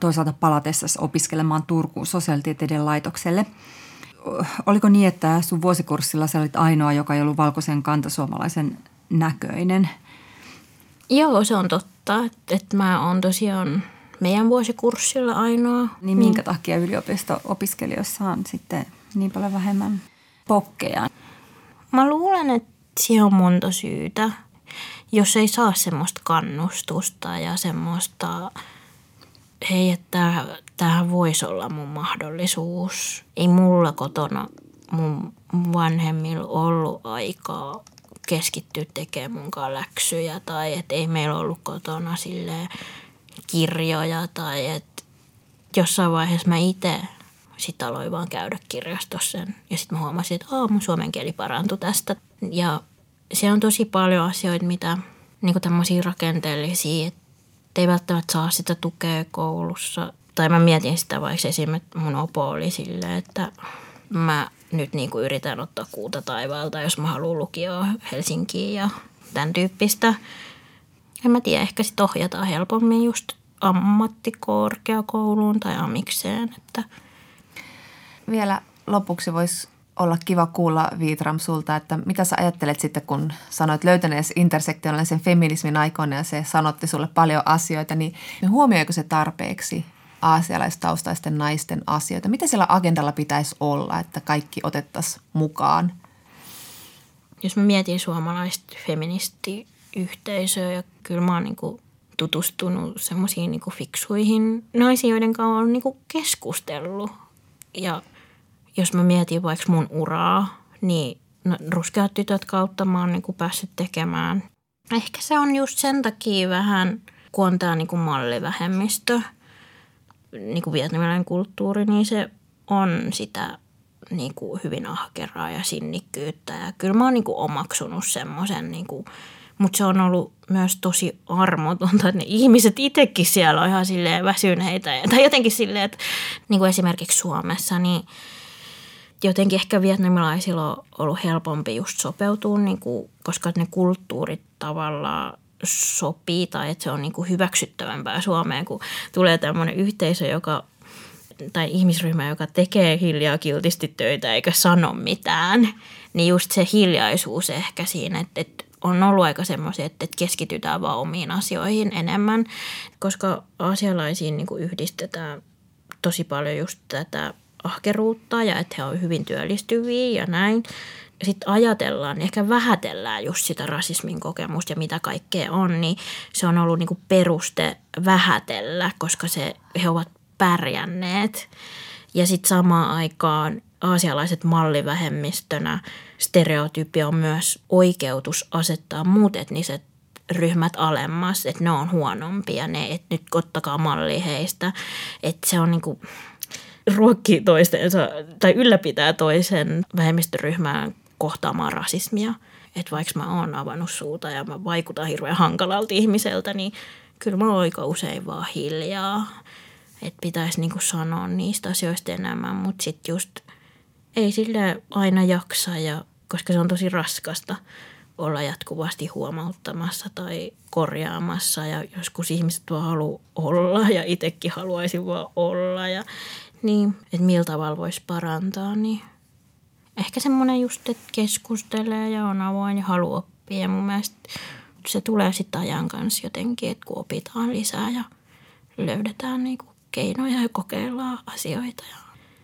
toisaalta palatessa opiskelemaan Turkuun sosiaalitieteiden laitokselle. Oliko niin, että sun vuosikurssilla sä olit ainoa, joka ei ollut valkoisen kantasuomalaisen näköinen? joo, se on totta. Että et mä oon tosiaan meidän vuosikurssilla ainoa. Niin minkä takia yliopisto-opiskelijoissa on sitten niin paljon vähemmän pokkeja? Mä luulen, että siihen on monta syytä. Jos ei saa semmoista kannustusta ja semmoista, hei, että tämähän voisi olla mun mahdollisuus. Ei mulla kotona mun vanhemmilla ollut aikaa keskittyä tekemään munkaan läksyjä tai että ei meillä ollut kotona silleen kirjoja tai että jossain vaiheessa mä itse sitten aloin vaan käydä kirjastossa sen. ja sitten mä huomasin, että Aa, mun suomen kieli parantui tästä ja se on tosi paljon asioita, mitä niin tämmöisiä rakenteellisia, että ei välttämättä saa sitä tukea koulussa. Tai mä mietin sitä vaikka esimerkiksi, että mun opo oli silleen, että mä nyt niin kuin yritän ottaa kuuta taivaalta, jos mä haluan lukioa Helsinkiin ja tämän tyyppistä. En mä tiedä, ehkä sitten ohjataan helpommin just ammattikorkeakouluun tai amikseen. Että Vielä lopuksi voisi olla kiva kuulla Viitram sulta, että mitä sä ajattelet sitten, kun sanoit löytäneesi intersektionaalisen feminismin aikoina ja se sanotti sulle paljon asioita, niin huomioiko se tarpeeksi aasialaistaustaisten naisten asioita? Mitä siellä agendalla pitäisi olla, että kaikki otettaisiin mukaan? jos mä mietin suomalaista feministiyhteisöä ja kyllä mä oon niin kuin tutustunut semmoisiin niin fiksuihin naisiin, joiden kanssa on niin kuin keskustellut. Ja jos mä mietin vaikka mun uraa, niin no, ruskeat tytöt kautta mä oon niin kuin päässyt tekemään. Ehkä se on just sen takia vähän, kun on tää niin kuin mallivähemmistö, niin kuin vietnamilainen kulttuuri, niin se on sitä niin kuin hyvin ahkeraa ja sinnikkyyttä. Ja kyllä mä oon niin kuin omaksunut semmoisen, niin kuin, mutta se on ollut myös tosi armotonta, että ne ihmiset itsekin siellä on ihan väsyneitä. Tai jotenkin silleen, että niin kuin esimerkiksi Suomessa, niin jotenkin ehkä vietnamilaisilla on ollut helpompi just sopeutua, niin kuin, koska ne kulttuurit tavallaan sopii tai että se on niin kuin hyväksyttävämpää Suomeen, kun tulee tämmöinen yhteisö, joka tai ihmisryhmä, joka tekee hiljaa kiltisti töitä eikä sano mitään, niin just se hiljaisuus ehkä siinä, että, että on ollut aika semmoisia, että, että keskitytään vaan omiin asioihin enemmän, koska asialaisiin niin kuin yhdistetään tosi paljon just tätä ahkeruutta ja että he on hyvin työllistyviä ja näin. Sitten ajatellaan, niin ehkä vähätellään just sitä rasismin kokemusta ja mitä kaikkea on, niin se on ollut niinku peruste vähätellä, koska se, he ovat pärjänneet. Ja sitten samaan aikaan aasialaiset mallivähemmistönä stereotypia on myös oikeutus asettaa muut etniset ryhmät alemmas, että ne on huonompia, ne, että nyt ottakaa malli heistä. Että se on niinku, ruokkii toistensa tai ylläpitää toisen vähemmistöryhmään kohtaamaan rasismia. Että vaikka mä oon avannut suuta ja mä vaikutan hirveän hankalalta ihmiseltä, niin kyllä mä oon aika usein vaan hiljaa. Että pitäisi niinku sanoa niistä asioista enemmän, mutta sitten just ei sille aina jaksa, ja, koska se on tosi raskasta olla jatkuvasti huomauttamassa tai korjaamassa ja joskus ihmiset vaan haluaa olla ja itsekin haluaisin vaan olla ja niin, että millä tavalla voisi parantaa, niin ehkä semmoinen just, että keskustelee ja on avoin ja haluaa oppia ja mun mielestä se tulee sitten ajan kanssa jotenkin, että kun opitaan lisää ja löydetään niinku keinoja ja kokeillaan asioita. Ja...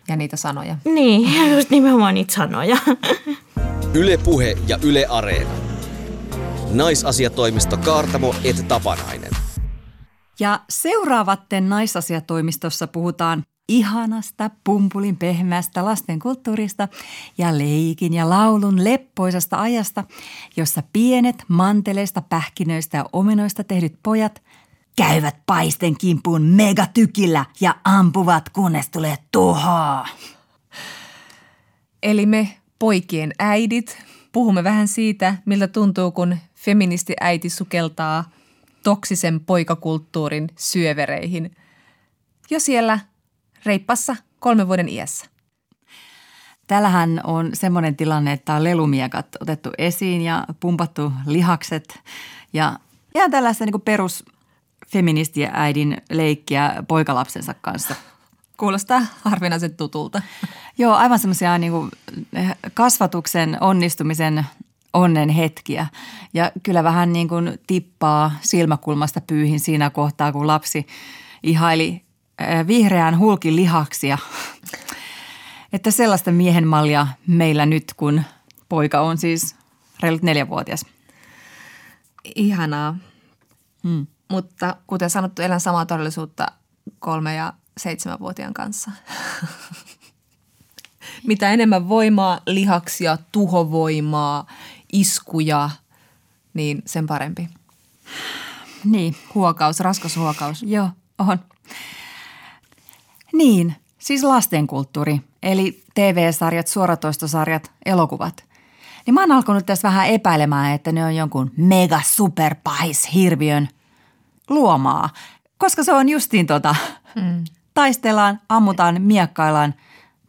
Ja niitä sanoja. Niin, ja just nimenomaan niitä sanoja. Yle Puhe ja Yle Areena. Naisasiatoimisto Kaartamo et Tapanainen. Ja seuraavatten naisasiatoimistossa puhutaan ihanasta pumpulin pehmeästä lastenkulttuurista ja leikin ja laulun leppoisasta ajasta, jossa pienet manteleista, pähkinöistä ja omenoista tehdyt pojat käyvät paisten kimpuun megatykillä ja ampuvat, kunnes tulee tuhoa. Eli me poikien äidit puhumme vähän siitä, miltä tuntuu, kun feministi äiti sukeltaa toksisen poikakulttuurin syövereihin. Jo siellä reippassa kolmen vuoden iässä. Täällähän on semmoinen tilanne, että on lelumiekat otettu esiin ja pumpattu lihakset ja ihan tällaista niin perus feministiä äidin leikkiä poikalapsensa kanssa. Kuulostaa harvinaisen tutulta. Joo, aivan semmoisia niin kasvatuksen onnistumisen onnen hetkiä. Ja kyllä vähän niin kuin tippaa silmäkulmasta pyyhin siinä kohtaa, kun lapsi ihaili vihreän hulkin lihaksia. Että sellaista miehen mallia meillä nyt, kun poika on siis reilut neljävuotias. Ihanaa. Hmm. Mutta kuten sanottu, elän samaa todellisuutta kolme- ja seitsemänvuotiaan kanssa. Mitä enemmän voimaa, lihaksia, tuhovoimaa, iskuja, niin sen parempi. Niin. Huokaus, raskas huokaus. Joo, on. Niin, siis lastenkulttuuri, eli TV-sarjat, suoratoistosarjat, elokuvat. Niin mä oon alkanut tässä vähän epäilemään, että ne on jonkun mega superpahis hirviön luomaa, koska se on justiin tota, mm. taistellaan, ammutaan, miekkaillaan,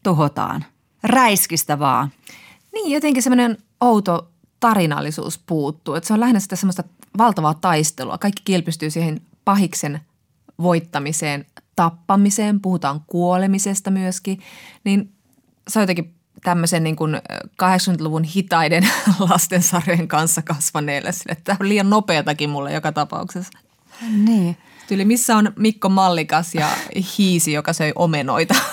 tuhotaan. Räiskistä vaan. Niin, jotenkin semmoinen outo tarinallisuus puuttuu. Että se on lähinnä sitä semmoista valtavaa taistelua. Kaikki kilpistyy siihen pahiksen voittamiseen, tappamiseen, puhutaan kuolemisesta myöskin. Niin se on jotenkin tämmöisen niin kuin 80-luvun hitaiden lastensarjojen kanssa kasvaneelle. Että tämä on liian nopeatakin mulle joka tapauksessa. Niin. Tyyli, missä on Mikko Mallikas ja Hiisi, joka söi omenoita?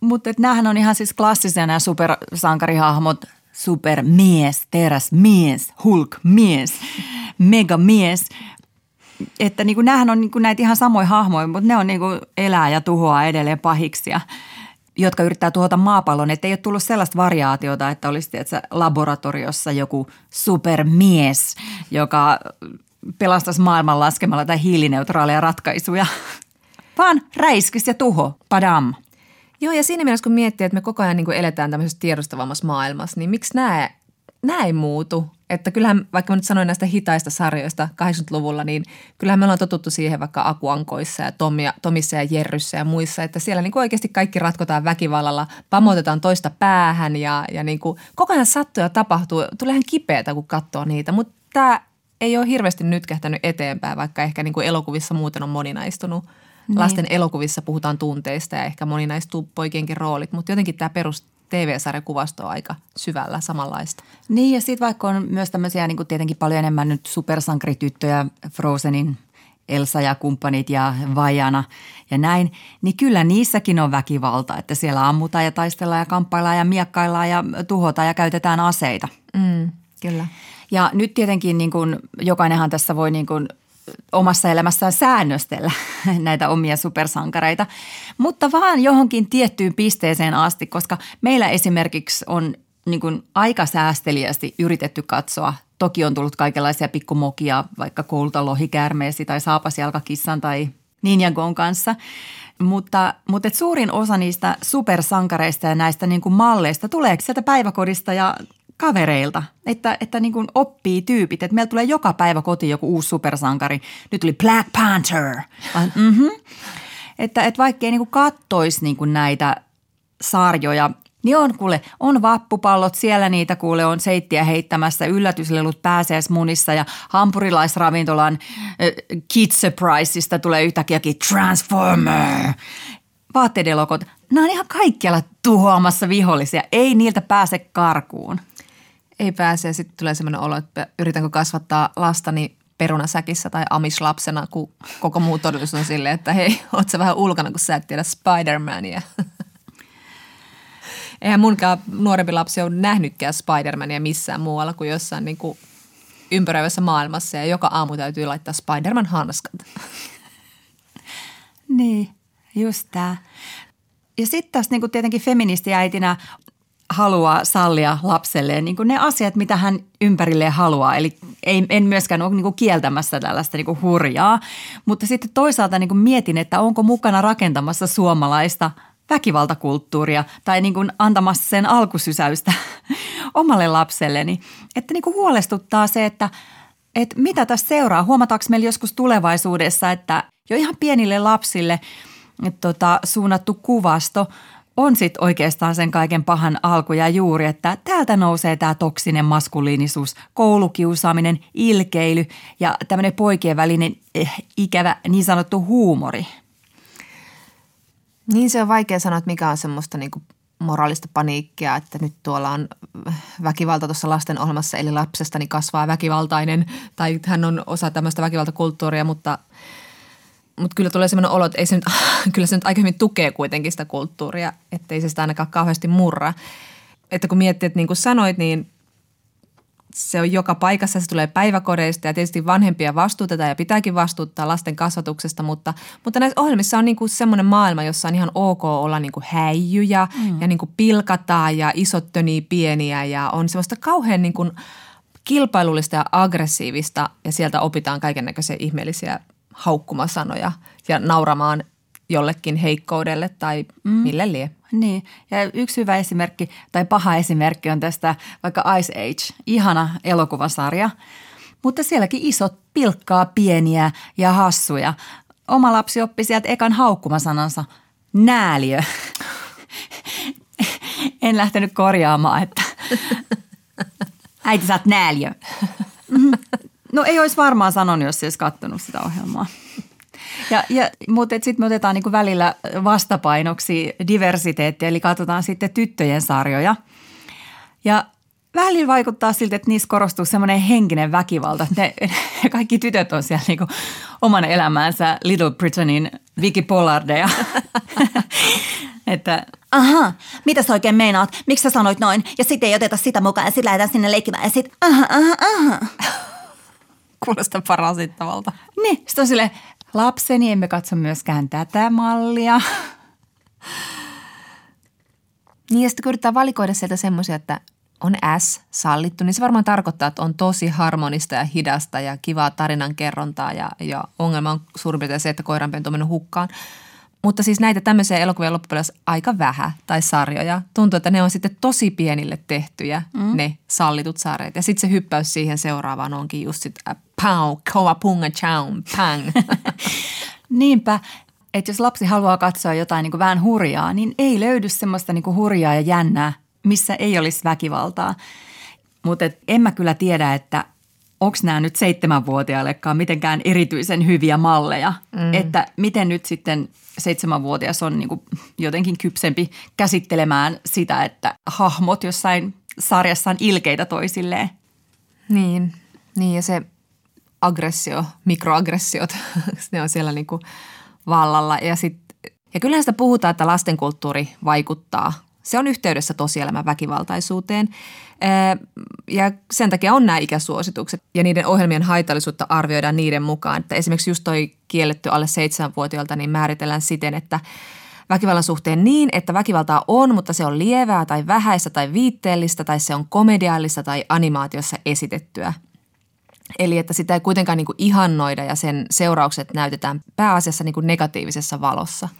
Mutta näähän on ihan siis klassisia nämä supersankarihahmot. Supermies, teräsmies, hulkmies, megamies. Että niin kuin, näähän on niin kuin näitä ihan samoja hahmoja, mutta ne on niin kuin elää ja tuhoaa edelleen pahiksia jotka yrittää tuhota maapallon, että ei ole tullut sellaista variaatiota, että olisi tietysti, laboratoriossa joku supermies, joka pelastaisi maailman laskemalla tai hiilineutraaleja ratkaisuja, vaan räiskis ja tuho, padam. Joo, ja siinä mielessä kun miettii, että me koko ajan niin eletään tämmöisessä tiedostavammassa maailmassa, niin miksi nämä, nämä ei muutu? Että kyllähän, vaikka mä nyt sanoin näistä hitaista sarjoista 80-luvulla, niin kyllähän me ollaan totuttu siihen vaikka Akuankoissa ja Tomia, Tomissa ja Jerryssä ja muissa, että siellä niin kuin oikeasti kaikki ratkotaan väkivallalla, pamotetaan toista päähän ja, ja niin kuin koko ajan sattuu ja tapahtuu. Tulee ihan kipeätä, kun katsoo niitä, mutta tämä ei ole hirveästi nytkähtänyt eteenpäin, vaikka ehkä niin kuin elokuvissa muuten on moninaistunut. Niin. Lasten elokuvissa puhutaan tunteista ja ehkä moninaistuu poikienkin roolit, mutta jotenkin tämä perus TV-sarjakuvasto on aika syvällä samanlaista. Niin ja sitten vaikka on myös tämmöisiä niin kuin tietenkin paljon enemmän nyt supersankrityttöjä Frozenin Elsa ja kumppanit ja Vajana ja näin, niin kyllä niissäkin on väkivalta, että siellä ammutaan ja taistellaan ja kamppaillaan ja miekkaillaan ja tuhotaan ja käytetään aseita. Mm, kyllä. Ja nyt tietenkin niin kuin, jokainenhan tässä voi niin kuin omassa elämässään säännöstellä näitä omia supersankareita, mutta vaan johonkin tiettyyn pisteeseen asti, koska meillä esimerkiksi on niin kuin aika säästeliästi yritetty katsoa. Toki on tullut kaikenlaisia pikkumokia, vaikka koulta lohikäärmeesi tai saapasjalkakissan tai Ninjagon kanssa. Mutta, mutta et suurin osa niistä supersankareista ja näistä niin kuin malleista tulee sieltä päiväkodista ja kavereilta, että, että niin kuin oppii tyypit. Että meillä tulee joka päivä kotiin joku uusi supersankari. Nyt tuli Black Panther. Mm-hmm. Että, että vaikkei niin kattoisi niin näitä sarjoja, niin on kuule, on vappupallot, siellä niitä kuule on seittiä heittämässä, yllätyslelut pääsiäismunissa ja hampurilaisravintolan äh, Kid Surpriseista tulee yhtäkkiäkin Transformer. Vaatteiden lokot, nämä on ihan kaikkialla tuhoamassa vihollisia, ei niiltä pääse karkuun ei pääse ja sitten tulee sellainen olo, että yritänkö kasvattaa lastani perunasäkissä tai amislapsena, kun koko muu todellisuus on silleen, että hei, oot sä vähän ulkona, kun sä et tiedä Spider-Mania. Eihän munkaan nuorempi lapsi ole nähnytkään Spider-Mania missään muualla kuin jossain niin kuin ympäröivässä maailmassa ja joka aamu täytyy laittaa Spider-Man hanskat. Niin, Just tämä. Ja sitten tässä niin tietenkin feministiäitinä haluaa sallia lapselleen niin ne asiat, mitä hän ympärilleen haluaa. Eli ei, en myöskään ole niin kieltämässä tällaista niin hurjaa, mutta sitten toisaalta niin mietin, että onko mukana rakentamassa suomalaista väkivaltakulttuuria tai niin kuin antamassa sen alkusysäystä omalle lapselleni. Että niin kuin huolestuttaa se, että, että mitä tässä seuraa. Huomataanko meillä joskus tulevaisuudessa, että jo ihan pienille lapsille tota, suunnattu kuvasto on sitten oikeastaan sen kaiken pahan alku ja juuri, että täältä nousee tämä toksinen maskuliinisuus, koulukiusaaminen, ilkeily ja tämmöinen poikien välinen eh, ikävä niin sanottu huumori – niin se on vaikea sanoa, että mikä on semmoista niin kuin moraalista paniikkia, että nyt tuolla on väkivalta tuossa lasten ohjelmassa, eli lapsestani kasvaa väkivaltainen, tai hän on osa tämmöistä väkivaltakulttuuria, mutta, mutta kyllä tulee semmoinen olo, että ei se nyt, kyllä se nyt aika hyvin tukee kuitenkin sitä kulttuuria, ettei se sitä ainakaan kauheasti murra. Että kun miettii, että niin kuin sanoit, niin se on joka paikassa, se tulee päiväkodeista ja tietysti vanhempia vastuutetaan ja pitääkin vastuuttaa lasten kasvatuksesta, mutta, mutta näissä ohjelmissa on niinku semmoinen maailma, jossa on ihan ok olla niinku häijyjä mm. ja niinku pilkataan ja isot tönii pieniä ja on semmoista kauhean niinku kilpailullista ja aggressiivista ja sieltä opitaan kaiken näköisiä ihmeellisiä haukkumasanoja ja nauramaan jollekin heikkoudelle tai mm. mille lie. Niin, ja yksi hyvä esimerkki tai paha esimerkki on tästä vaikka Ice Age, ihana elokuvasarja, mutta sielläkin isot pilkkaa pieniä ja hassuja. Oma lapsi oppi sieltä ekan haukkumasanansa, nääliö. en lähtenyt korjaamaan, että äiti sä oot nääliö. No ei olisi varmaan sanonut, jos ei olisi kattonut sitä ohjelmaa. Ja, ja, mutta sitten me otetaan niin välillä vastapainoksi diversiteettiä, eli katsotaan sitten tyttöjen sarjoja. Ja välillä vaikuttaa siltä, että niissä korostuu semmoinen henkinen väkivalta. Ne, kaikki tytöt on siellä niin oman elämäänsä Little Britainin Vicky Pollardeja. että aha, mitä sä oikein meinaat? Miksi sä sanoit noin? Ja sitten ei oteta sitä mukaan ja sitten lähdetään sinne leikkimään ja sitten aha, aha, aha. Kuulostaa parasittavalta. Niin, sitten on silleen, lapseni, emme katso myöskään tätä mallia. Niin ja sitten kun yrittää valikoida sieltä semmoisia, että on S sallittu, niin se varmaan tarkoittaa, että on tosi harmonista ja hidasta ja kivaa tarinan kerrontaa ja, ja ongelma on suurin piirtein se, että koiranpentu on mennyt hukkaan – mutta siis näitä tämmöisiä elokuvia loppupeleissä aika vähän tai sarjoja. Tuntuu, että ne on sitten tosi pienille tehtyjä, mm. ne sallitut sarjat. Ja sitten se hyppäys siihen seuraavaan onkin just sit äh, pau, kova punga chow, pang. Niinpä, että jos lapsi haluaa katsoa jotain niin kuin vähän hurjaa, niin ei löydy semmoista niin kuin hurjaa ja jännää, missä ei olisi väkivaltaa. Mutta en mä kyllä tiedä, että onko nämä nyt seitsemänvuotiaillekaan mitenkään erityisen hyviä malleja. Mm. Että miten nyt sitten seitsemänvuotias on niin jotenkin kypsempi käsittelemään sitä, että hahmot jossain sarjassa on ilkeitä toisilleen. Niin, niin ja se aggressio, mikroaggressiot, ne on siellä niin kuin vallalla. Ja, sit, ja kyllähän sitä puhutaan, että lastenkulttuuri vaikuttaa se on yhteydessä tosielämän väkivaltaisuuteen ja sen takia on nämä ikäsuositukset ja niiden ohjelmien haitallisuutta arvioidaan niiden mukaan. Että esimerkiksi just toi kielletty alle seitsemänvuotiaalta niin määritellään siten, että väkivallan suhteen niin, että väkivaltaa on, mutta se on lievää tai vähäistä tai viitteellistä tai se on komediallista tai animaatiossa esitettyä. Eli että sitä ei kuitenkaan niin kuin ihannoida ja sen seuraukset näytetään pääasiassa niin kuin negatiivisessa valossa –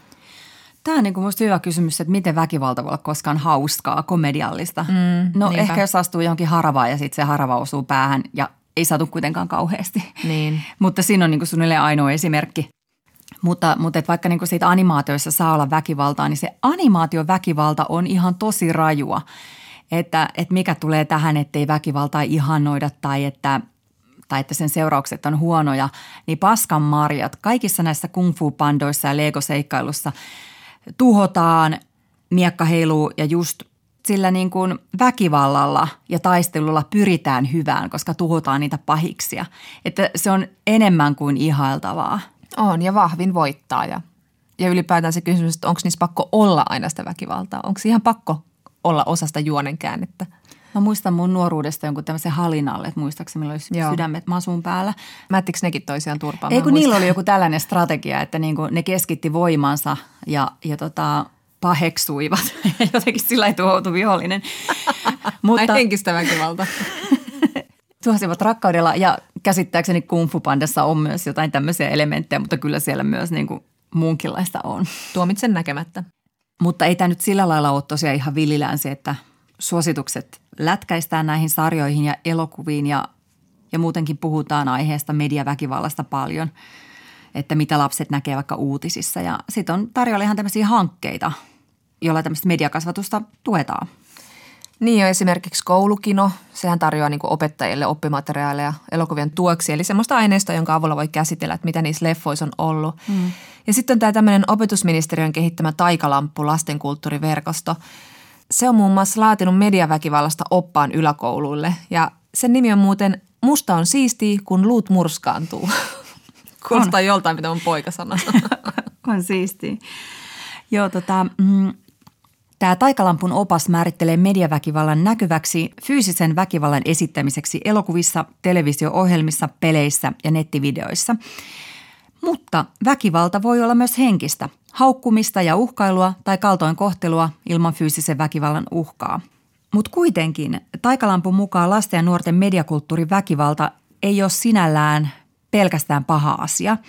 Tämä on niin kuin musta hyvä kysymys, että miten väkivalta voi olla koskaan hauskaa, komediallista. Mm, no niinpä. ehkä jos astuu johonkin haravaan ja sitten se harava osuu päähän ja ei saatu kuitenkaan kauheasti. Niin. mutta siinä on niin kuin suunnilleen ainoa esimerkki. Mutta, mutta et vaikka niin kuin siitä animaatioissa saa olla väkivaltaa, niin se animaatioväkivalta on ihan tosi rajua. Että, että mikä tulee tähän, ettei väkivaltaa ihannoida tai että tai että sen seuraukset on huonoja, niin paskan marjat kaikissa näissä kung fu-pandoissa ja Lego-seikkailussa – tuhotaan, miekka heiluu ja just sillä niin kuin väkivallalla ja taistelulla pyritään hyvään, koska tuhotaan niitä pahiksia. Että se on enemmän kuin ihailtavaa. On ja vahvin voittaa ja, ja ylipäätään se kysymys, että onko niissä pakko olla aina sitä väkivaltaa? Onko ihan pakko olla osasta juonen käännettä? Mä muistan mun nuoruudesta jonkun tämmöisen halinalle, että muistaakseni meillä olisi Joo. sydämet masun päällä. Mättikö nekin toisiaan turpaan? Ei kun niillä muistan. oli joku tällainen strategia, että niinku ne keskitti voimansa ja, ja tota, paheksuivat. Jotenkin sillä lailla tuhoutui vihollinen. Mutta... Ai henkistä väkivalta. Suosivat rakkaudella ja käsittääkseni Kung Fu Pandassa on myös jotain tämmöisiä elementtejä, mutta kyllä siellä myös niinku muunkinlaista on. Tuomitsen näkemättä. Mutta ei tämä nyt sillä lailla ole tosiaan ihan villilänsi, että suositukset lätkäistään näihin sarjoihin ja elokuviin ja, ja muutenkin puhutaan aiheesta mediaväkivallasta paljon, että mitä lapset näkee vaikka uutisissa. Ja sitten on tarjolla ihan tämmöisiä hankkeita, joilla tämmöistä mediakasvatusta tuetaan. Niin jo esimerkiksi koulukino, sehän tarjoaa niin opettajille oppimateriaaleja elokuvien tueksi, eli semmoista aineistoa, jonka avulla voi käsitellä, että mitä niissä leffoissa on ollut. Mm. Ja sitten on tämä tämmöinen opetusministeriön kehittämä taikalamppu lastenkulttuuriverkosto. Se on muun muassa laatinut mediaväkivallasta oppaan yläkouluille ja sen nimi on muuten Musta on siistiä, kun luut murskaantuu. Kuulostaa joltain, mitä mun poika sanoo. On siistiä. Joo, tota, mm, tämä Taikalampun opas määrittelee mediaväkivallan näkyväksi fyysisen väkivallan esittämiseksi elokuvissa, televisio-ohjelmissa, peleissä ja nettivideoissa. Mutta väkivalta voi olla myös henkistä, haukkumista ja uhkailua tai kaltoinkohtelua ilman fyysisen väkivallan uhkaa. Mutta kuitenkin Taikalampun mukaan lasten ja nuorten mediakulttuurin väkivalta ei ole sinällään pelkästään paha asia –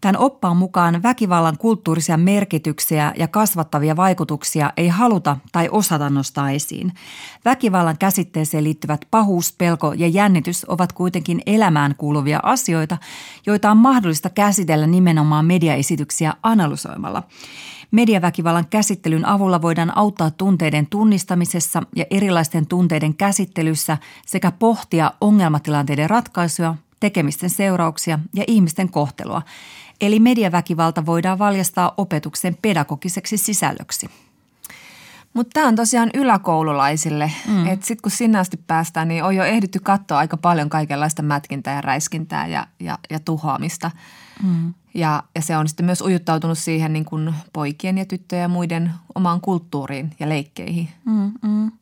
Tämän oppaan mukaan väkivallan kulttuurisia merkityksiä ja kasvattavia vaikutuksia ei haluta tai osata nostaa esiin. Väkivallan käsitteeseen liittyvät pahuus, pelko ja jännitys ovat kuitenkin elämään kuuluvia asioita, joita on mahdollista käsitellä nimenomaan mediaesityksiä analysoimalla. Mediaväkivallan käsittelyn avulla voidaan auttaa tunteiden tunnistamisessa ja erilaisten tunteiden käsittelyssä sekä pohtia ongelmatilanteiden ratkaisuja, tekemisten seurauksia ja ihmisten kohtelua. Eli mediaväkivalta voidaan valjastaa opetuksen pedagogiseksi sisällöksi. Mutta tämä on tosiaan yläkoululaisille. Mm. Että sitten kun sinne asti päästään, niin on jo ehditty katsoa aika paljon kaikenlaista mätkintää ja räiskintää ja, ja, ja tuhoamista. Mm. Ja, ja se on sitten myös ujuttautunut siihen niin kuin poikien ja tyttöjen ja muiden omaan kulttuuriin ja leikkeihin. Mm, mm.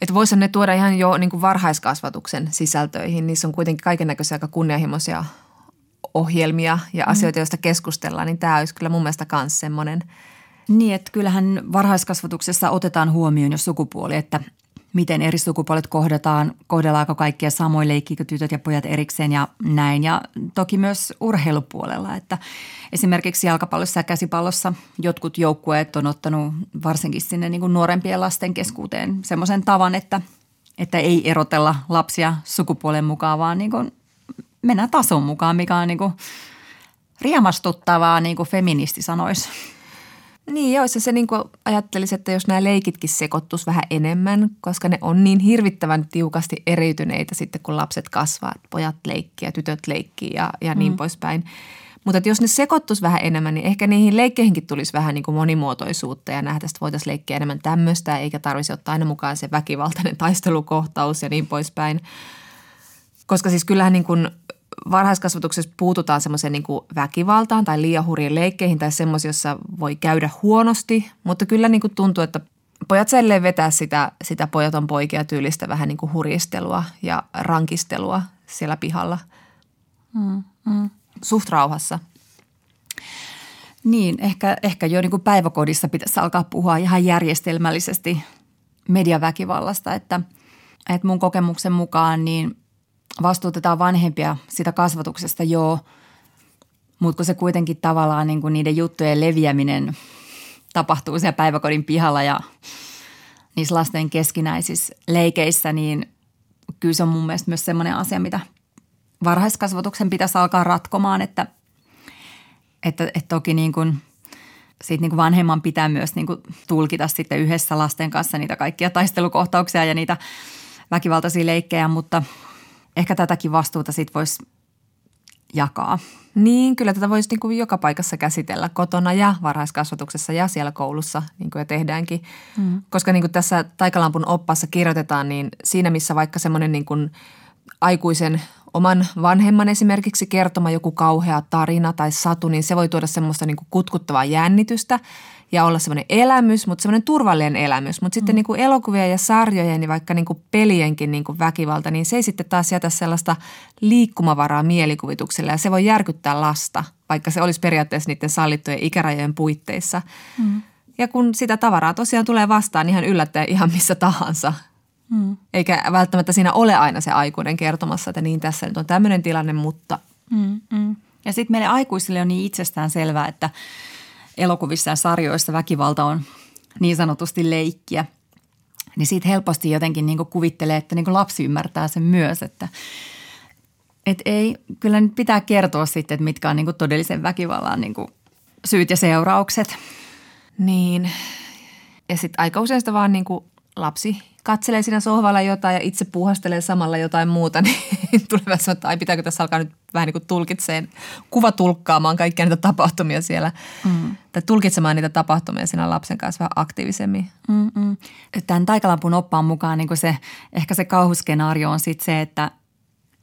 Että voisi ne tuoda ihan jo niin kuin varhaiskasvatuksen sisältöihin. Niissä on kuitenkin kaiken näköisiä aika kunnianhimoisia ohjelmia ja asioita, joista keskustellaan. Niin tämä olisi kyllä mun mielestä myös semmoinen. Niin, että kyllähän varhaiskasvatuksessa otetaan huomioon jo sukupuoli, että miten eri sukupuolet kohdataan, kohdellaanko kaikkia samoin, leikkiikö tytöt ja pojat erikseen ja näin. Ja toki myös urheilupuolella, että esimerkiksi jalkapallossa ja käsipallossa jotkut joukkueet on ottanut varsinkin sinne niin kuin nuorempien lasten keskuuteen semmoisen tavan, että, että ei erotella lapsia sukupuolen mukaan, vaan niin kuin mennä tason mukaan, mikä on niin kuin riemastuttavaa, niin kuin feministi sanoisi. Niin, jos se niin kuin ajattelisi, että jos nämä leikitkin sekoittuisi vähän enemmän, koska ne on niin hirvittävän tiukasti eriytyneitä sitten, kun lapset kasvaa. Pojat leikkii ja tytöt leikkii ja, ja niin mm. poispäin. Mutta että jos ne sekoittuisi vähän enemmän, niin ehkä niihin leikkeihinkin tulisi vähän niin kuin monimuotoisuutta ja nähdä, että voitaisiin leikkiä enemmän tämmöistä, eikä tarvitsisi ottaa aina mukaan se väkivaltainen taistelukohtaus ja niin poispäin. Koska siis kyllähän niin kuin varhaiskasvatuksessa puututaan semmoiseen niin väkivaltaan tai liian hurjiin leikkeihin tai semmoisiin, jossa voi käydä huonosti, mutta kyllä niin kuin tuntuu, että pojat selleen vetää sitä, sitä pojaton poikia tyylistä vähän niin kuin hurjistelua ja rankistelua siellä pihalla. Mm, mm. Suht rauhassa. Niin, ehkä, ehkä jo niin kuin päiväkodissa pitäisi alkaa puhua ihan järjestelmällisesti mediaväkivallasta, että, että mun kokemuksen mukaan niin vastuutetaan vanhempia sitä kasvatuksesta joo, mutta kun se kuitenkin tavallaan niin kuin niiden juttujen leviäminen tapahtuu siellä päiväkodin pihalla ja niissä lasten keskinäisissä leikeissä, niin kyllä se on mun mielestä myös semmoinen asia, mitä varhaiskasvatuksen pitäisi alkaa ratkomaan, että, että, että toki niin kuin siitä niin kuin vanhemman pitää myös niin kuin tulkita sitten yhdessä lasten kanssa niitä kaikkia taistelukohtauksia ja niitä väkivaltaisia leikkejä, mutta – ehkä tätäkin vastuuta sitten voisi jakaa. Niin, kyllä tätä voisi niin kuin joka paikassa käsitellä kotona ja varhaiskasvatuksessa ja siellä koulussa, niin kuin ja tehdäänkin. Mm. Koska niin kuin tässä Taikalampun oppassa kirjoitetaan, niin siinä missä vaikka semmoinen niin kuin aikuisen oman vanhemman esimerkiksi kertoma joku kauhea tarina tai satu, niin se voi tuoda semmoista niin kuin kutkuttavaa jännitystä ja olla semmoinen elämys, mutta semmoinen turvallinen elämys. Mutta sitten mm. niin kuin elokuvien ja sarjojen ja vaikka niin kuin pelienkin niin kuin väkivalta, niin se ei sitten taas jätä sellaista liikkumavaraa mielikuvitukselle ja se voi järkyttää lasta, vaikka se olisi periaatteessa niiden sallittujen ikärajojen puitteissa. Mm. Ja kun sitä tavaraa tosiaan tulee vastaan ihan yllättäen ihan missä tahansa, mm. eikä välttämättä siinä ole aina se aikuinen kertomassa, että niin tässä nyt on tämmöinen tilanne, mutta mm, mm. Ja sitten meille aikuisille on niin itsestään selvää, että elokuvissa ja sarjoissa väkivalta on niin sanotusti leikkiä. Niin siitä helposti jotenkin niin kuvittelee, että niin lapsi ymmärtää sen myös, että et ei, kyllä nyt pitää kertoa sitten, että mitkä on niin todellisen väkivallan niin syyt ja seuraukset. Niin. Ja sitten aika usein sitä vaan niin lapsi katselee siinä sohvalla jotain ja itse puhastelee samalla jotain muuta, niin tulee vähän että ai pitääkö tässä alkaa nyt vähän niin kuin tulkitseen, kuvatulkkaamaan kaikkia niitä tapahtumia siellä. Mm. Tai tulkitsemaan niitä tapahtumia siinä lapsen kanssa vähän aktiivisemmin. Mm-mm. Tämän taikalampun oppaan mukaan niin kuin se, ehkä se kauhuskenaario on sitten se, että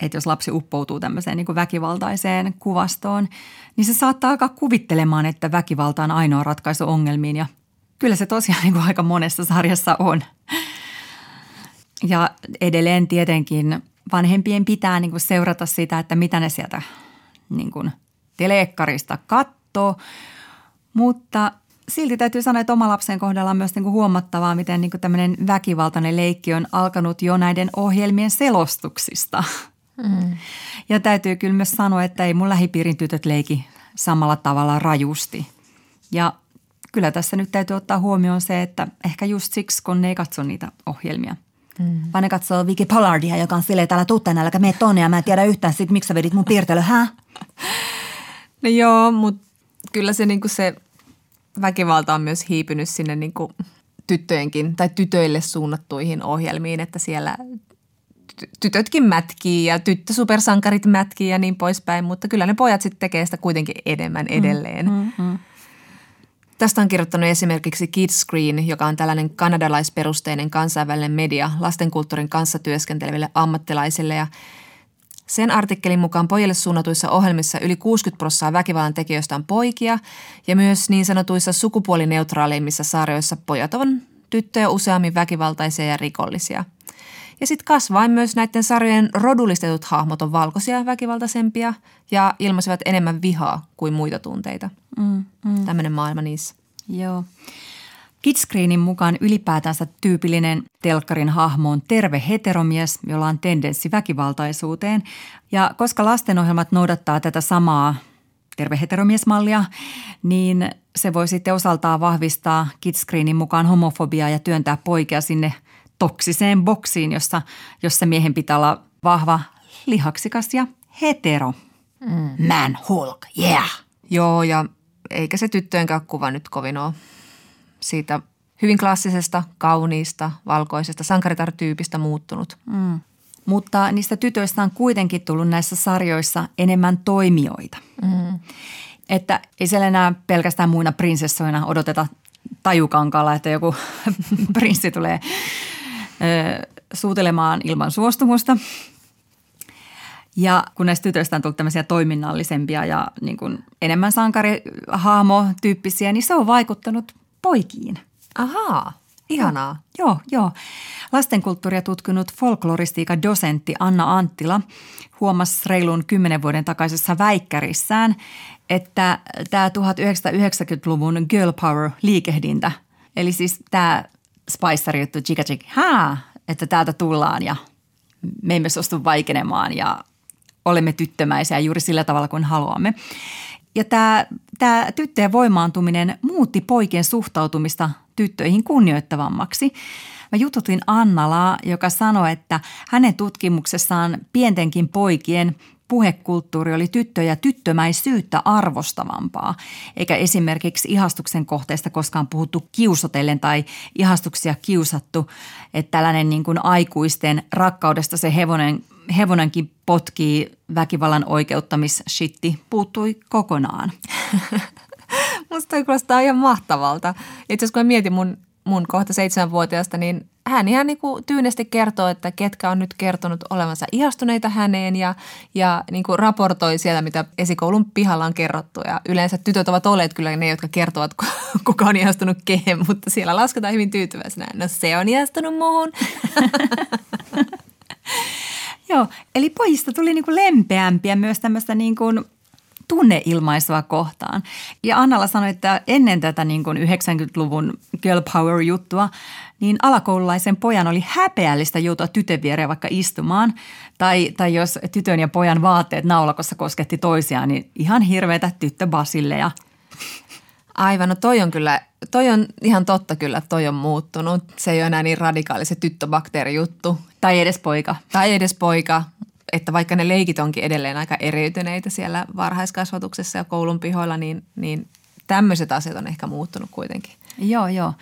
että jos lapsi uppoutuu tämmöiseen niin kuin väkivaltaiseen kuvastoon, niin se saattaa alkaa kuvittelemaan, että väkivalta on ainoa ratkaisu ongelmiin ja kyllä se tosiaan niin kuin aika monessa sarjassa on. Ja edelleen tietenkin vanhempien pitää niin kuin seurata sitä, että mitä ne sieltä niin kuin telekkarista katsoo, mutta silti täytyy sanoa, että oma lapsen kohdalla on myös niin kuin huomattavaa, miten niin kuin tämmöinen väkivaltainen leikki on alkanut jo näiden ohjelmien selostuksista. Mm. Ja täytyy kyllä myös sanoa, että ei mun lähipiirin tytöt leiki samalla tavalla rajusti. Ja kyllä tässä nyt täytyy ottaa huomioon se, että ehkä just siksi, kun ne ei katso niitä ohjelmia – Mm. Vaan ne katsoo Vicky Pollardia, joka on silleen täällä tuttana, eli mene tonne ja mä en tiedä yhtään sit, miksi sä vedit mun piirtelö, hä? No joo, mutta kyllä se, niinku se väkivalta on myös hiipynyt sinne niinku tyttöjenkin tai tytöille suunnattuihin ohjelmiin, että siellä tytötkin mätkii ja tyttösupersankarit mätkii ja niin poispäin, mutta kyllä ne pojat sitten tekee sitä kuitenkin enemmän mm, edelleen. Mm, mm, mm. Tästä on kirjoittanut esimerkiksi Kids Screen, joka on tällainen kanadalaisperusteinen kansainvälinen media lastenkulttuurin kanssa työskenteleville ammattilaisille ja sen artikkelin mukaan pojille suunnatuissa ohjelmissa yli 60 prosenttia väkivallan tekijöistä on poikia ja myös niin sanotuissa sukupuolineutraaleimmissa sarjoissa pojat on tyttöjä useammin väkivaltaisia ja rikollisia. Ja sitten kasvain myös näiden sarjojen rodullistetut hahmot on valkoisia väkivaltaisempia ja ilmaisivat enemmän vihaa kuin muita tunteita – Mm, mm. Tämmöinen maailma niissä. Joo. Kidscreenin mukaan ylipäätänsä tyypillinen telkkarin hahmo on terve heteromies, jolla on tendenssi väkivaltaisuuteen. Ja koska lastenohjelmat noudattaa tätä samaa terve heteromiesmallia, niin se voi sitten osaltaan vahvistaa Kidscreenin mukaan homofobiaa ja työntää poikia sinne toksiseen boksiin, jossa, jossa miehen pitää olla vahva, lihaksikas ja hetero. Mm. Man Hulk, yeah! Joo, ja eikä se tyttöjenkään kuva nyt kovin ole siitä hyvin klassisesta, kauniista, valkoisesta sankaritar-tyypistä muuttunut. Mm. Mutta niistä tytöistä on kuitenkin tullut näissä sarjoissa enemmän toimijoita. Mm. Että ei siellä enää pelkästään muina prinsessoina odoteta tajukankalla, että joku prinssi tulee suutelemaan ilman suostumusta – ja kun näistä tytöistä on tullut tämmöisiä toiminnallisempia ja niin kuin enemmän sankarihahmo-tyyppisiä, niin se on vaikuttanut poikiin. Ahaa, ihanaa. Joo, joo. joo. Lastenkulttuuria tutkinut folkloristiikan dosentti Anna Anttila huomasi reilun kymmenen vuoden takaisessa väikkärissään, että tämä 1990-luvun girl power liikehdintä, eli siis tämä Spicer juttu, chika chik, että täältä tullaan ja me emme suostu vaikenemaan ja olemme tyttömäisiä juuri sillä tavalla kuin haluamme. Ja tämä, tämä tyttöjen voimaantuminen muutti poikien suhtautumista tyttöihin kunnioittavammaksi. Mä jututin Annalaa, joka sanoi, että hänen tutkimuksessaan pientenkin poikien puhekulttuuri oli tyttöjä tyttömäisyyttä arvostavampaa, eikä esimerkiksi ihastuksen kohteesta koskaan puhuttu kiusotellen tai ihastuksia kiusattu, että tällainen niin kuin aikuisten rakkaudesta se hevonen hevonenkin potkii väkivallan oikeuttamisshitti puuttui kokonaan. Musta toi kuulostaa ihan mahtavalta. Itse asiassa kun mä mietin mun, mun kohta seitsemänvuotiaasta, niin hän ihan niin kuin tyynesti kertoo, että ketkä on nyt kertonut olevansa ihastuneita häneen ja, ja niin kuin raportoi siellä, mitä esikoulun pihalla on kerrottu. Ja yleensä tytöt ovat olleet kyllä ne, jotka kertovat, kuka on ihastunut kehen, mutta siellä lasketaan hyvin tyytyväisenä. No se on ihastunut muuhun. Joo, eli pojista tuli niin kuin lempeämpiä myös tämmöistä niin kuin tunneilmaisua kohtaan. Ja Annalla sanoi, että ennen tätä niin kuin 90-luvun girl power-juttua, niin alakoululaisen pojan oli häpeällistä joutua tytön viereen vaikka istumaan. Tai, tai jos tytön ja pojan vaatteet naulakossa kosketti toisiaan, niin ihan hirveätä tyttöbasilleja. Aivan, no toi on kyllä, toi on ihan totta kyllä, toi on muuttunut. Se ei ole enää niin radikaali se tyttöbakteerijuttu. Tai edes poika. Tai edes poika, että vaikka ne leikit onkin edelleen aika eriytyneitä siellä varhaiskasvatuksessa ja koulun pihoilla, niin, niin tämmöiset asiat on ehkä muuttunut kuitenkin. Joo, joo.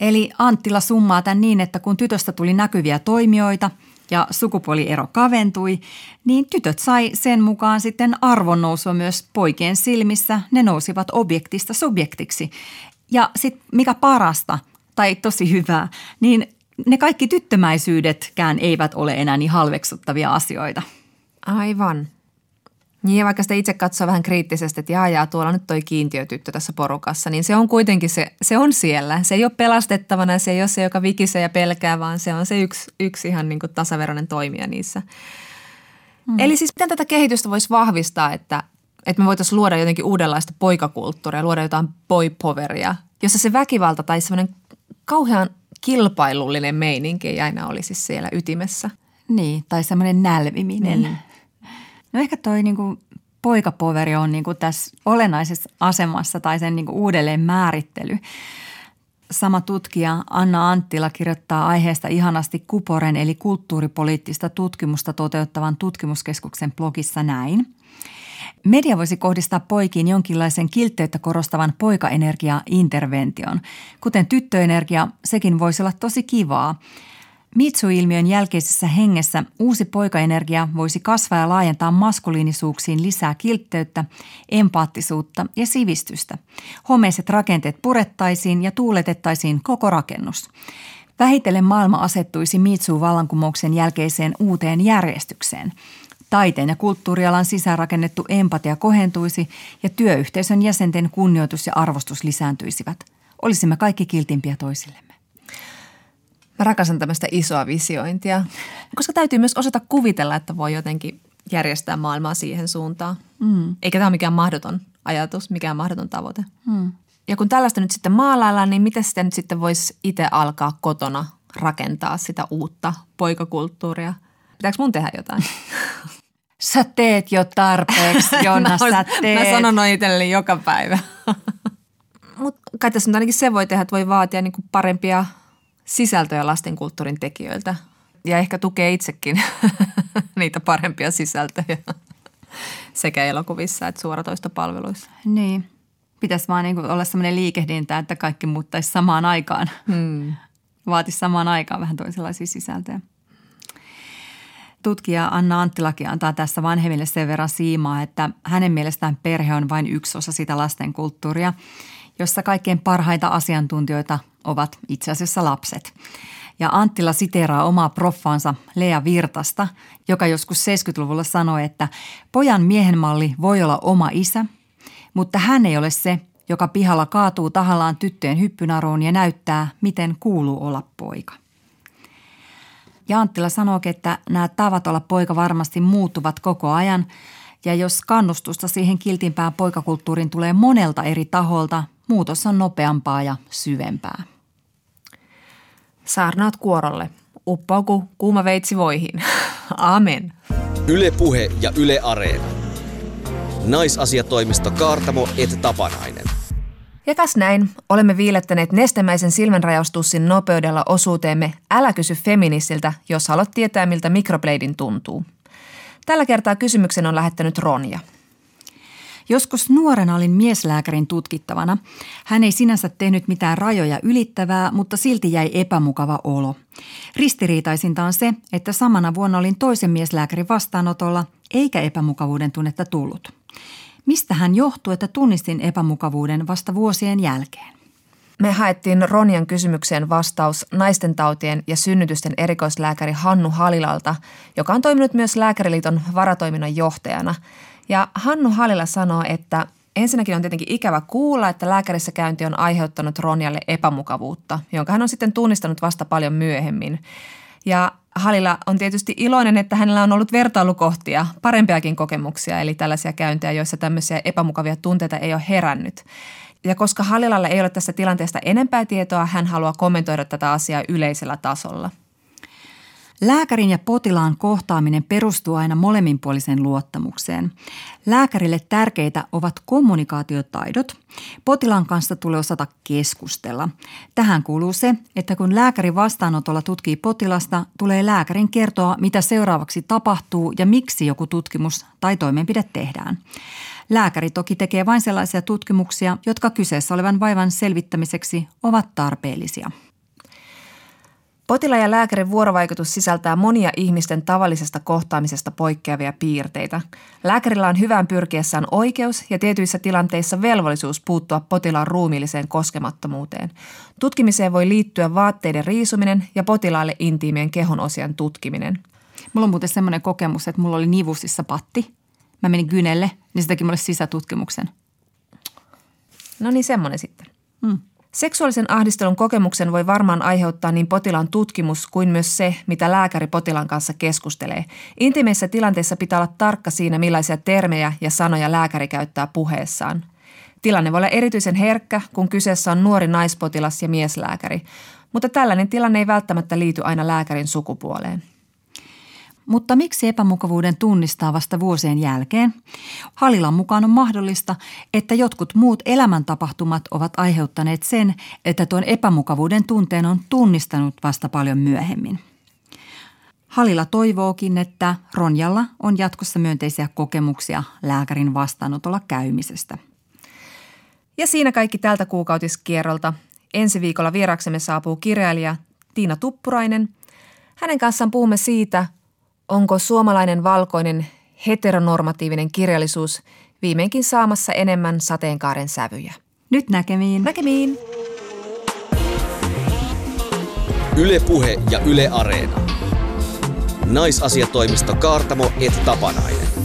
Eli Anttila summaa tämän niin, että kun tytöstä tuli näkyviä toimijoita ja sukupuoliero kaventui, niin tytöt sai sen mukaan sitten arvonnousua myös poikien silmissä. Ne nousivat objektista subjektiksi. Ja sitten mikä parasta tai tosi hyvää, niin ne kaikki tyttömäisyydetkään eivät ole enää niin halveksuttavia asioita. Aivan. Niin ja vaikka sitä itse katsoo vähän kriittisesti, että jaa, jaa, tuolla nyt toi kiintiötyttö tässä porukassa, niin se on kuitenkin se, se on siellä. Se ei ole pelastettavana, se ei ole se, joka vikisee ja pelkää, vaan se on se yksi, yksi ihan niin kuin tasaveroinen toimija niissä. Hmm. Eli siis miten tätä kehitystä voisi vahvistaa, että, että me voitaisiin luoda jotenkin uudenlaista poikakulttuuria, luoda jotain boypoveria, jossa se väkivalta tai semmoinen kauhean kilpailullinen meininki ei aina olisi siellä ytimessä. Niin, tai semmoinen nälviminen. Niin. No ehkä toi niinku poikapoveri on niinku tässä olennaisessa asemassa tai sen niinku uudelleen määrittely. Sama tutkija Anna Anttila kirjoittaa aiheesta ihanasti Kuporen eli kulttuuripoliittista tutkimusta toteuttavan tutkimuskeskuksen blogissa näin – Media voisi kohdistaa poikiin jonkinlaisen kiltteyttä korostavan poikaenergia-intervention. Kuten tyttöenergia, sekin voisi olla tosi kivaa. Mitsu-ilmiön jälkeisessä hengessä uusi poikaenergia voisi kasvaa ja laajentaa maskuliinisuuksiin lisää kiltteyttä, empaattisuutta ja sivistystä. Homeiset rakenteet purettaisiin ja tuuletettaisiin koko rakennus. Vähitellen maailma asettuisi Mitsu-vallankumouksen jälkeiseen uuteen järjestykseen. Taiteen ja kulttuurialan sisäänrakennettu empatia kohentuisi ja työyhteisön jäsenten kunnioitus ja arvostus lisääntyisivät. Olisimme kaikki kiltimpiä toisillemme. Mä rakastan tämmöistä isoa visiointia, koska täytyy myös osata kuvitella, että voi jotenkin järjestää maailmaa siihen suuntaan. Mm. Eikä tämä ole mikään mahdoton ajatus, mikään mahdoton tavoite. Mm. Ja kun tällaista nyt sitten maalaillaan, niin miten sitä nyt sitten voisi itse alkaa kotona rakentaa sitä uutta poikakulttuuria? Pitääkö mun tehdä jotain? Sä teet jo tarpeeksi, Jonna, mä, sä teet. Mä sanon noin itselleni joka päivä. Mutta kai tässä nyt ainakin se voi tehdä, että voi vaatia niinku parempia sisältöjä lastenkulttuurin tekijöiltä. Ja ehkä tukee itsekin niitä parempia sisältöjä sekä elokuvissa että suoratoistopalveluissa. Niin. Pitäisi vaan niinku olla sellainen liikehdintä, että kaikki muuttaisi samaan aikaan. Hmm. Vaatisi samaan aikaan vähän toisenlaisia sisältöjä. Tutkija Anna Anttilakin antaa tässä vanhemmille sen verran siimaa, että hänen mielestään perhe on vain yksi osa sitä lasten kulttuuria, jossa kaikkein parhaita asiantuntijoita ovat itse asiassa lapset. Ja Anttila siteeraa omaa proffaansa Lea Virtasta, joka joskus 70-luvulla sanoi, että pojan miehenmalli voi olla oma isä, mutta hän ei ole se, joka pihalla kaatuu tahallaan tyttöjen hyppynaruun ja näyttää, miten kuuluu olla poika. Ja Anttila sanoo, että nämä tavat olla poika varmasti muuttuvat koko ajan. Ja jos kannustusta siihen kiltimpään poikakulttuuriin tulee monelta eri taholta, muutos on nopeampaa ja syvempää. Saarnaat kuorolle. Uppauku kuuma veitsi voihin. Amen. Ylepuhe ja Yle Areena. Naisasiatoimisto Kaartamo et Tapanainen. Ja kas näin, olemme viilettäneet nestemäisen silmänrajaustussin nopeudella osuuteemme Älä kysy feministiltä, jos haluat tietää miltä mikrobladin tuntuu. Tällä kertaa kysymyksen on lähettänyt Ronja. Joskus nuorena olin mieslääkärin tutkittavana. Hän ei sinänsä tehnyt mitään rajoja ylittävää, mutta silti jäi epämukava olo. Ristiriitaisinta on se, että samana vuonna olin toisen mieslääkärin vastaanotolla, eikä epämukavuuden tunnetta tullut. Mistä hän johtui, että tunnistin epämukavuuden vasta vuosien jälkeen? me haettiin Ronjan kysymykseen vastaus naisten tautien ja synnytysten erikoislääkäri Hannu Halilalta, joka on toiminut myös Lääkäriliiton varatoiminnan johtajana. Ja Hannu Halila sanoo, että ensinnäkin on tietenkin ikävä kuulla, että lääkärissä käynti on aiheuttanut Ronjalle epämukavuutta, jonka hän on sitten tunnistanut vasta paljon myöhemmin. Ja Halila on tietysti iloinen, että hänellä on ollut vertailukohtia, parempiakin kokemuksia, eli tällaisia käyntejä, joissa tämmöisiä epämukavia tunteita ei ole herännyt. Ja koska Halilalla ei ole tästä tilanteesta enempää tietoa, hän haluaa kommentoida tätä asiaa yleisellä tasolla. Lääkärin ja potilaan kohtaaminen perustuu aina molemminpuoliseen luottamukseen. Lääkärille tärkeitä ovat kommunikaatiotaidot. Potilaan kanssa tulee osata keskustella. Tähän kuuluu se, että kun lääkäri vastaanotolla tutkii potilasta, tulee lääkärin kertoa, mitä seuraavaksi tapahtuu ja miksi joku tutkimus tai toimenpide tehdään. Lääkäri toki tekee vain sellaisia tutkimuksia, jotka kyseessä olevan vaivan selvittämiseksi ovat tarpeellisia. Potilaan ja lääkärin vuorovaikutus sisältää monia ihmisten tavallisesta kohtaamisesta poikkeavia piirteitä. Lääkärillä on hyvään pyrkiessään oikeus ja tietyissä tilanteissa velvollisuus puuttua potilaan ruumiilliseen koskemattomuuteen. Tutkimiseen voi liittyä vaatteiden riisuminen ja potilaalle intiimien kehonosien tutkiminen. Mulla on muuten semmoinen kokemus, että mulla oli nivusissa patti. Mä menin kynelle, niin se teki mulle sisätutkimuksen. No niin, semmoinen sitten. Mm. Seksuaalisen ahdistelun kokemuksen voi varmaan aiheuttaa niin potilaan tutkimus kuin myös se, mitä lääkäri potilaan kanssa keskustelee. Intimeissä tilanteissa pitää olla tarkka siinä, millaisia termejä ja sanoja lääkäri käyttää puheessaan. Tilanne voi olla erityisen herkkä, kun kyseessä on nuori naispotilas ja mieslääkäri, mutta tällainen tilanne ei välttämättä liity aina lääkärin sukupuoleen. Mutta miksi epämukavuuden tunnistaa vasta vuosien jälkeen? Halilan mukaan on mahdollista, että jotkut muut elämäntapahtumat ovat aiheuttaneet sen, että tuon epämukavuuden tunteen on tunnistanut vasta paljon myöhemmin. Halila toivookin, että Ronjalla on jatkossa myönteisiä kokemuksia lääkärin vastaanotolla käymisestä. Ja siinä kaikki tältä kuukautiskierrolta. Ensi viikolla vieraksemme saapuu kirjailija Tiina Tuppurainen. Hänen kanssaan puhumme siitä, onko suomalainen valkoinen heteronormatiivinen kirjallisuus viimeinkin saamassa enemmän sateenkaaren sävyjä. Nyt näkemiin. Näkemiin. Ylepuhe ja Yle Areena. Naisasiatoimisto Kaartamo et Tapanainen.